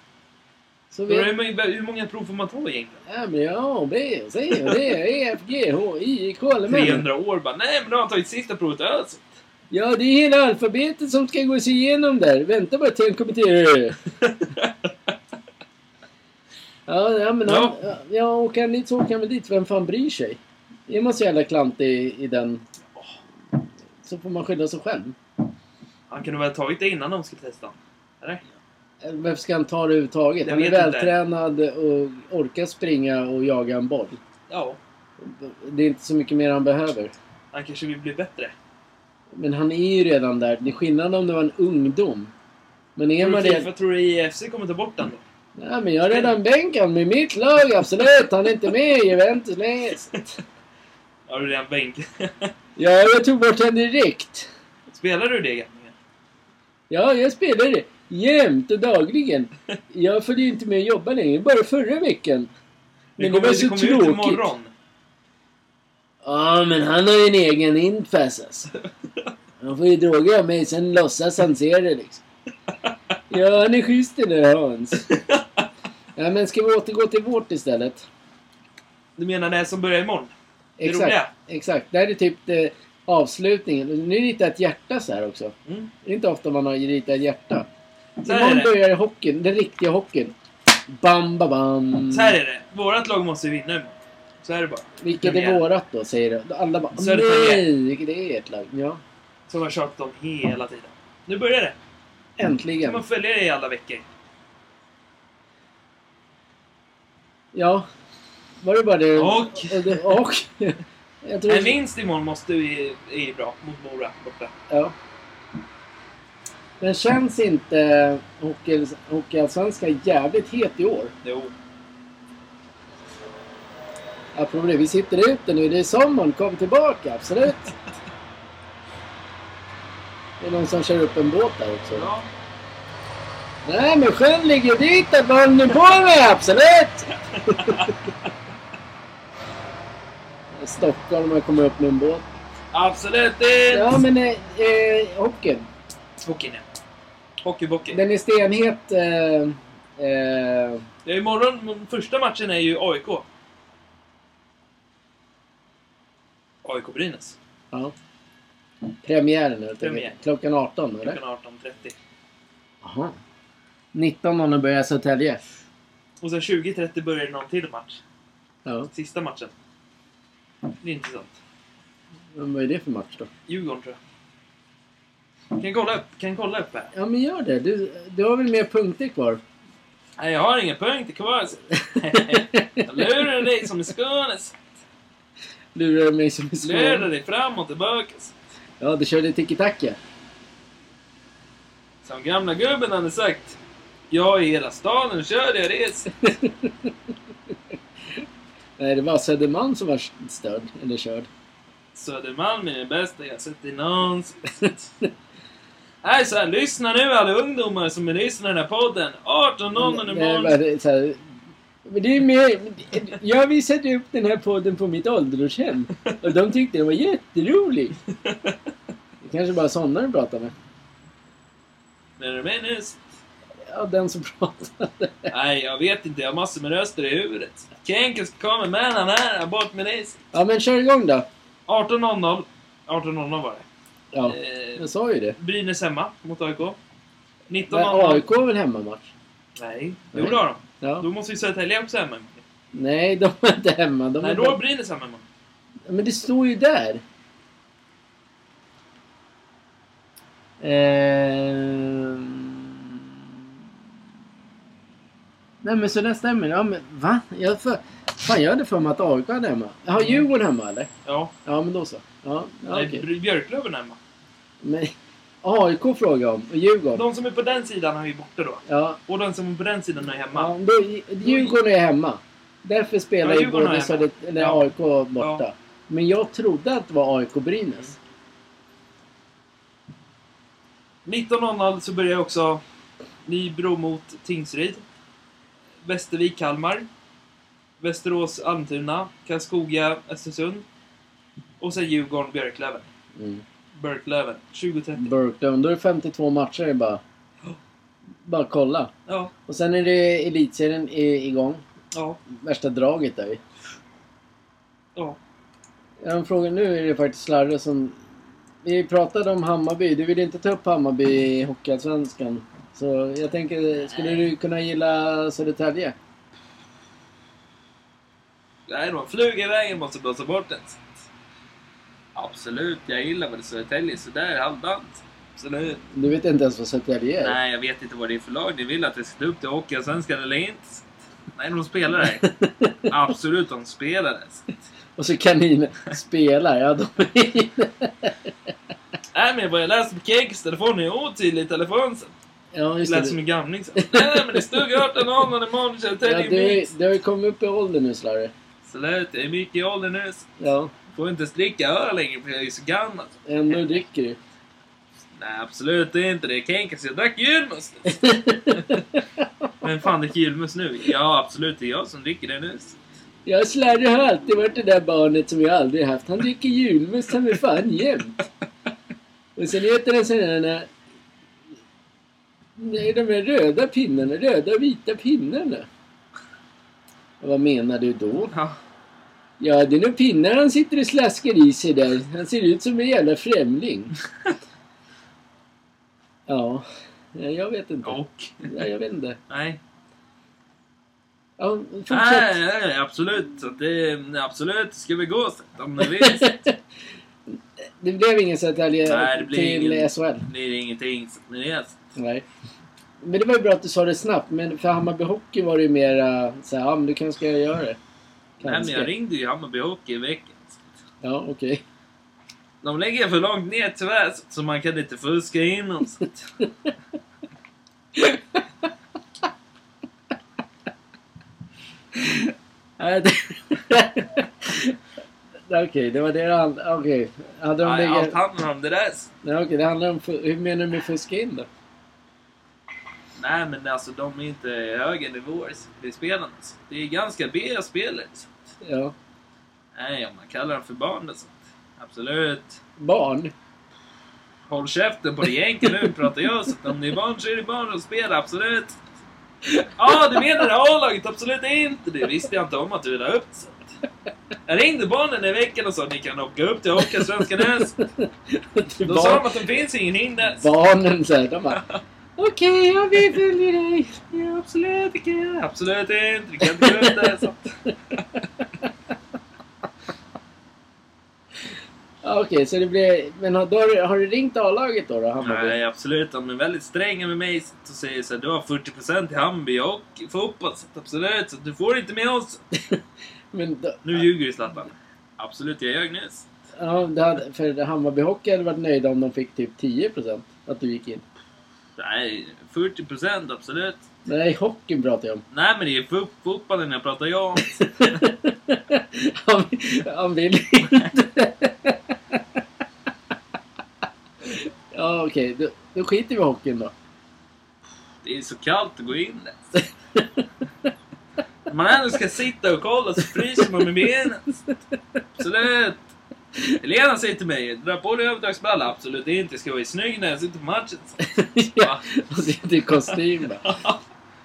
Så Hur, vi... många- hur många prov får man ta egentligen? Ja, men ja, B, C, D, E, F, G, H, I, K, L, M, [LAUGHS] N. 300 år bara. Nej, men då har han tagit sista provet ös. Ja, det är hela alfabetet som ska gås igenom där. Vänta bara till han kommenterar. [LAUGHS] Ja, ja, men han, ja. ja, åker han dit så åker han väl dit. Vem fan bryr sig? Är man så jävla klantig i, i den... Så får man skylla sig själv. Han kunde väl ha tagit det innan de skulle testa? Eller? Varför ska han ta det överhuvudtaget? Jag Han är vet inte. vältränad och orkar springa och jaga en boll. Ja, Det är inte så mycket mer han behöver. han kanske vill bli bättre. Men han är ju redan där. Det är skillnad om det var en ungdom. Men är Tror man det... Fifa, tror du IFC kommer ta bort den då? Ja, men jag har redan bänkat med mitt lag, absolut. Han är inte med i Juventus längre. Har du redan bänk? [LAUGHS] Ja, jag tog bort honom direkt. Spelar du det egentligen? Ja, jag spelar det jämt och dagligen. Jag följer inte med och jobbar längre. Bara förra veckan. Men det kommer, var så ut tråkigt. imorgon. Ja, men han har ju en egen infas alltså. Han får ju droger av mig, sen låtsas han se det liksom. [LAUGHS] Ja, han är schysst den där Hans. [LAUGHS] Ja, men ska vi återgå till vårt istället? Du menar det som börjar imorgon? Det Exakt. roliga? Exakt. Det här är typ det, avslutningen. Nu ritar jag ett hjärta så här också. Mm. Det är inte ofta man har ritat ett hjärta. Så Imorgon det. börjar hockeyn, den riktiga hockeyn. Bam, ba, bam. Så här är det. Vårat lag måste vinna imorgon. Så är det bara. Vilket är vårat då, säger du? Alla bara Södertälje. nej, vilket är ert lag? Ja, Som har tjatat om hela tiden. Nu börjar det. Kan äntligen. man följa det i alla veckor. Ja. Var det bara det? Och? Och, jag tror... En vinst imorgon måste vi, är bra mot Mora borta. Ja. Men känns inte hockey, Hockeyallsvenskan jävligt het i år? Jo. Apropå det, vi sitter ute nu. Det är sommaren. Kom tillbaka, absolut. [LAUGHS] Det är någon som kör upp en båt där också. Ja. Nej, men sjön ligger dit. håller ni på med? Absolut! [LAUGHS] Stockholm och kommer upp med en båt. Absolut inte! Ja, men eh, eh, hockeyn. Hockeyn ja. Hockeybockey. Den är stenhet. Eh, eh, Ja, imorgon, första matchen är ju AIK. AIK Brynäs. ja. Premiären Premiär. Klockan 18 eller? Klockan 18.30. Jaha. 19 börjar Södertälje. Och sen 20.30 börjar det någon till match. Ja. Sista matchen. Det är intressant. Men vad är det för match då? Djurgården tror jag. Kan jag kolla upp, kan jag kolla upp här? Ja men gör det. Du, du har väl mer punkter kvar? Nej, jag har inga punkter kvar. [LAUGHS] Jag lurar dig som i Skånes. Lurar mig som är Lurar svår. dig fram och tillbaka. Ja, du körde tiki-taka. Som gamla gubben hade sagt. Jag i hela staden och kör jag res. [LAUGHS] Nej, det var Södermalm som var störd. Eller körd. Södermalm är det bästa jag sett i någonsin. [LAUGHS] Nej, så här, lyssna nu alla ungdomar som lyssnar i den här podden. 18.00 Nej, imorgon. så här, men det är mer, jag visade upp den här podden på mitt ålderdomshem. Och de tyckte den var jätterolig. [LAUGHS] Det kanske bara sådana du pratar med. Men är du med nu? Ja, den som pratade. Nej, jag vet inte. Jag har massor med röster i huvudet. Kenken ska komma med den här. Bort med dig. Ja, men kör igång då. 18.00. 18.00 var det. Ja, Eh, jag sa ju det. Brynäs hemma mot AIK. Men 19.00. AIK har väl hemmamatch? Nej, jo det har de. Ja. Då måste vi Södertälje också hemma. Nej, de är inte hemma. De Nej, då är Brynäs hemma. Men det står ju där. Ehm... Nej men så det stämmer. Ja men va? Jag för... Fan jag hade för mig att AIK hade hemma. Har Djurgården hemma eller? Ja, Ja men då så. Ja, ja Nej. Br- Björklöven hemma. Men AIK frågar om. Och Djurgården. De som är på den sidan är ju borta då. Ja. Och de som är på den sidan är hemma. ja då, Djurgården är hemma. Därför spelar Ja, ju både. Södert- eller Ja. AIK borta. Ja. Men jag trodde att det var AIK Brynäs. 19.00 så börjar också Nybro mot Tingsryd. Västervik, Kalmar. Västerås, Almtuna. Karlskoga, Östersund. Och sen Djurgården, Björklöven. Mm. Björklöven, 20.30. Burklöven. Då är det 52 matcher är bara. Bara kolla. Ja, Och sen är det elitserien i- igång. ja, Värsta draget där. ja. Jag har en fråga. Nu är det faktiskt Slarre som... Vi pratade om Hammarby. Du vill inte ta upp Hammarby i Hockeyallsvenskan. Så jag tänker, skulle du kunna gilla Södertälje? Nej, de flög iväg. Jag måste blåsa bort den. Absolut, jag gillar väl Södertälje sådär halvdant. Absolut. Du vet inte ens vad Södertälje är? Nej, jag vet inte vad det är för lag. Ni vill att det ska upp till Hockeyallsvenskan eller inte? Nej, de spelar där. [LAUGHS] Absolut, de spelar där. Och så kaniner spelar. Ja, de är inne. Nej, men vad jag läste på Keggs telefon är otydlig telefon. Ja, Det just lät som det. en gamling. Så. [LAUGHS] Nej, nej, men det stod 18.00 imorgon. Ja, Södertälje du, mix. du har ju kommit upp i ålder nu Slarre. Det är mycket i åldern nu. Ja, Får inte dricka öl längre för jag är så gammal. ändå dricker du. Nej, absolut det är inte det. Kenkas, jag drack julmust. [LAUGHS] Men fan dricker julmust nu? Ja, absolut. Det är jag som dricker det nu. Jag Slarre har alltid varit det där barnet som jag aldrig haft. Han dricker julmust han är fan jämt. [LAUGHS] Och sen heter den sådana... Nej, de här röda pinnarna. Röda och vita pinnarna. Vad menar du då? Ja. Ja, det är nog pinnar han sitter och slaskar i sig där. Han ser ut som en jävla främling. [LAUGHS] Ja, ja, jag vet inte. Och? Ja, jag vet inte. Nej. Ja, Nej, fortsätt. nej, absolut. Så att det, absolut, ska vi gå om ni vill. Det blev ingen Södertälje Nej, till ingen- SHL. Det blir ingenting. Så, ni vet. Nej. Men det var ju bra att du sa det snabbt. Men för Hammarby Hockey var det ju mera så här, ja men du kanske ska göra det. Nej, men Kanske. jag ringde ju Hammarby Hockey i veckan. Ja, okej. De lägger för långt ner tyvärr, så- man kan inte fuska in dem. att- Nej, det- Okej, var det handlade Okej. Hade de Nej, allt legat... handlar om det där. Nej, okej, det handlar om... Hur menar du med fuska in då? Nej, men alltså de är inte höga nivåer i spelarna. så Det är ganska B-spelare. så Ja. Nej, om man kallar dem för barn och sånt. Absolut. Barn? Håll käften på dig jänken nu, pratar jag. Så att om det är barn så är det barn och spelar, absolut. Ja, ah, du menar A-laget? Absolut inte. Det visste jag inte om att du ville ha upp. Så. Jag ringde barnen i veckan och sa att ni kan åka upp till Hockeyallsvenskan [LAUGHS] Då sa de att det finns ingen hinder. barnen här, de bara Okej, ja, vi följer dig. Ja, absolut, det jag. Absolut inte. Det kan inte. Så. Ja, Okej, så det blir... Men har, då har, du- har du ringt A-laget då? då Hammarby? Nej, absolut. De är väldigt stränga med mig och säger så här, du har 40% i Hammarby och fotboll. Absolut, så du får inte med oss. [LAUGHS] Men då, Nu ljuger du Zlatan. Absolut, jag ljög nyss. ja, det hade, för Hammarby Hockey hade varit nöjda om de fick typ 10% att du gick in. Nej, 40% absolut. Nej, hockeyn pratar jag om. Nej, men det är fot- fotbollen jag pratar jag om. [LAUGHS] han, han vill inte. [LAUGHS] ja, okej. Då, då skiter vi i hockeyn då. Det är så kallt att gå in där. Om man ändå ska sitta och kolla så fryser man med benen. Absolut. Helena säger till mig, dra på dig överdragsbralla. Absolut inte, ska vara snygg när jag sitter på matchen. [LAUGHS] ja, och sitter i kostym.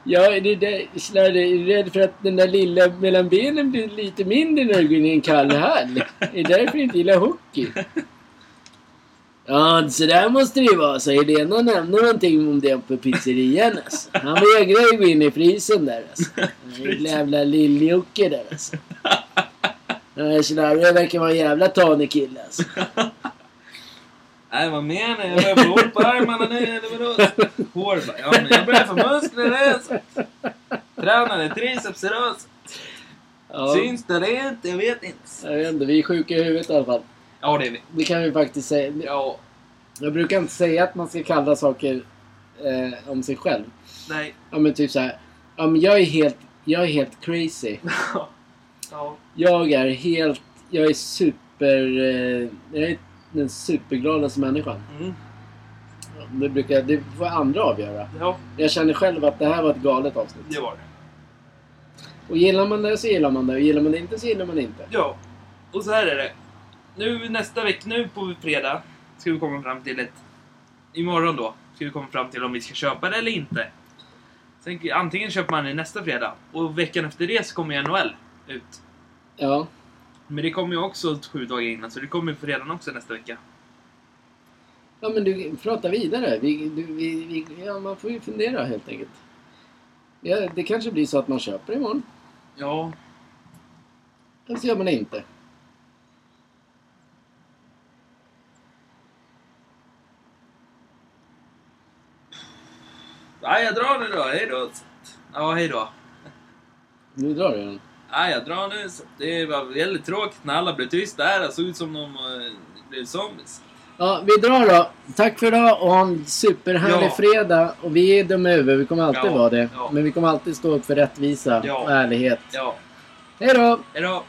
Ja, är du där- Slarre, är du rädd för att den där lilla mellan benen blir lite mindre när du går in i en kall hall? Är det därför du inte gillar hockey? Ja, så där måste det ju vara. Så Helena nämnde någonting om det på pizzerian alltså. Han ju gå in i frysen där alltså. [LAUGHS] Jävla lill-Jocke där alltså. Slarre verkar vara en jävla tanig kille alltså. [LAUGHS] Nej, vad menar jag? Jag börjar få hår på armarna nu, eller vadå? Hår? bara, Ja, men jag börjar få muskler alltså. Tränade triceps idag. så Ja, Syns det eller inte? Jag vet inte. jag vet inte, vi är sjuka i huvudet i alla fall. Ja, det är vi. Det kan vi faktiskt säga. Ja, Jag brukar inte säga att man ska kalla saker eh, om sig själv. nej. Ja men typ så här. Ja men jag är helt, jag är helt crazy. [LAUGHS] Ja. Jag är helt, jag är super, eh, jag är den supergladaste människan. Mm. Det brukar, det får andra avgöra. Ja, Jag känner själv att det här var ett galet avsnitt. det var det. Och gillar man det så gillar man det. Och gillar man det inte så gillar man det inte. Ja, och så här är det. Nu nästa vecka, nu på fredag, ska vi komma fram till ett... Imorgon då, ska vi komma fram till om vi ska köpa det eller inte. Sen, antingen köper man det nästa fredag, och veckan efter det så kommer NHL ut. Ja. Men det kommer ju också sju dagar innan, så det kommer ju fredagen också nästa vecka. Ja men du, prata vidare. Vi, du, vi, vi, ja, man får ju fundera helt enkelt. Ja, det kanske blir så att man köper imorgon. Ja, Eller så gör man det inte. ja jag drar nu då. Hej då. Ja, hej då. Nu drar du den. Ja, jag drar nu. Det var väldigt tråkigt när alla blev tysta här. Det såg ut som de eh, blev zombies. Ja, vi drar då. Tack för idag och ha en superhärlig Ja. fredag. Och vi är dumma huvudet, vi kommer alltid Ja, vara det. ja. Men vi kommer alltid stå upp för rättvisa och ärlighet. Ja, Hej då! hej då.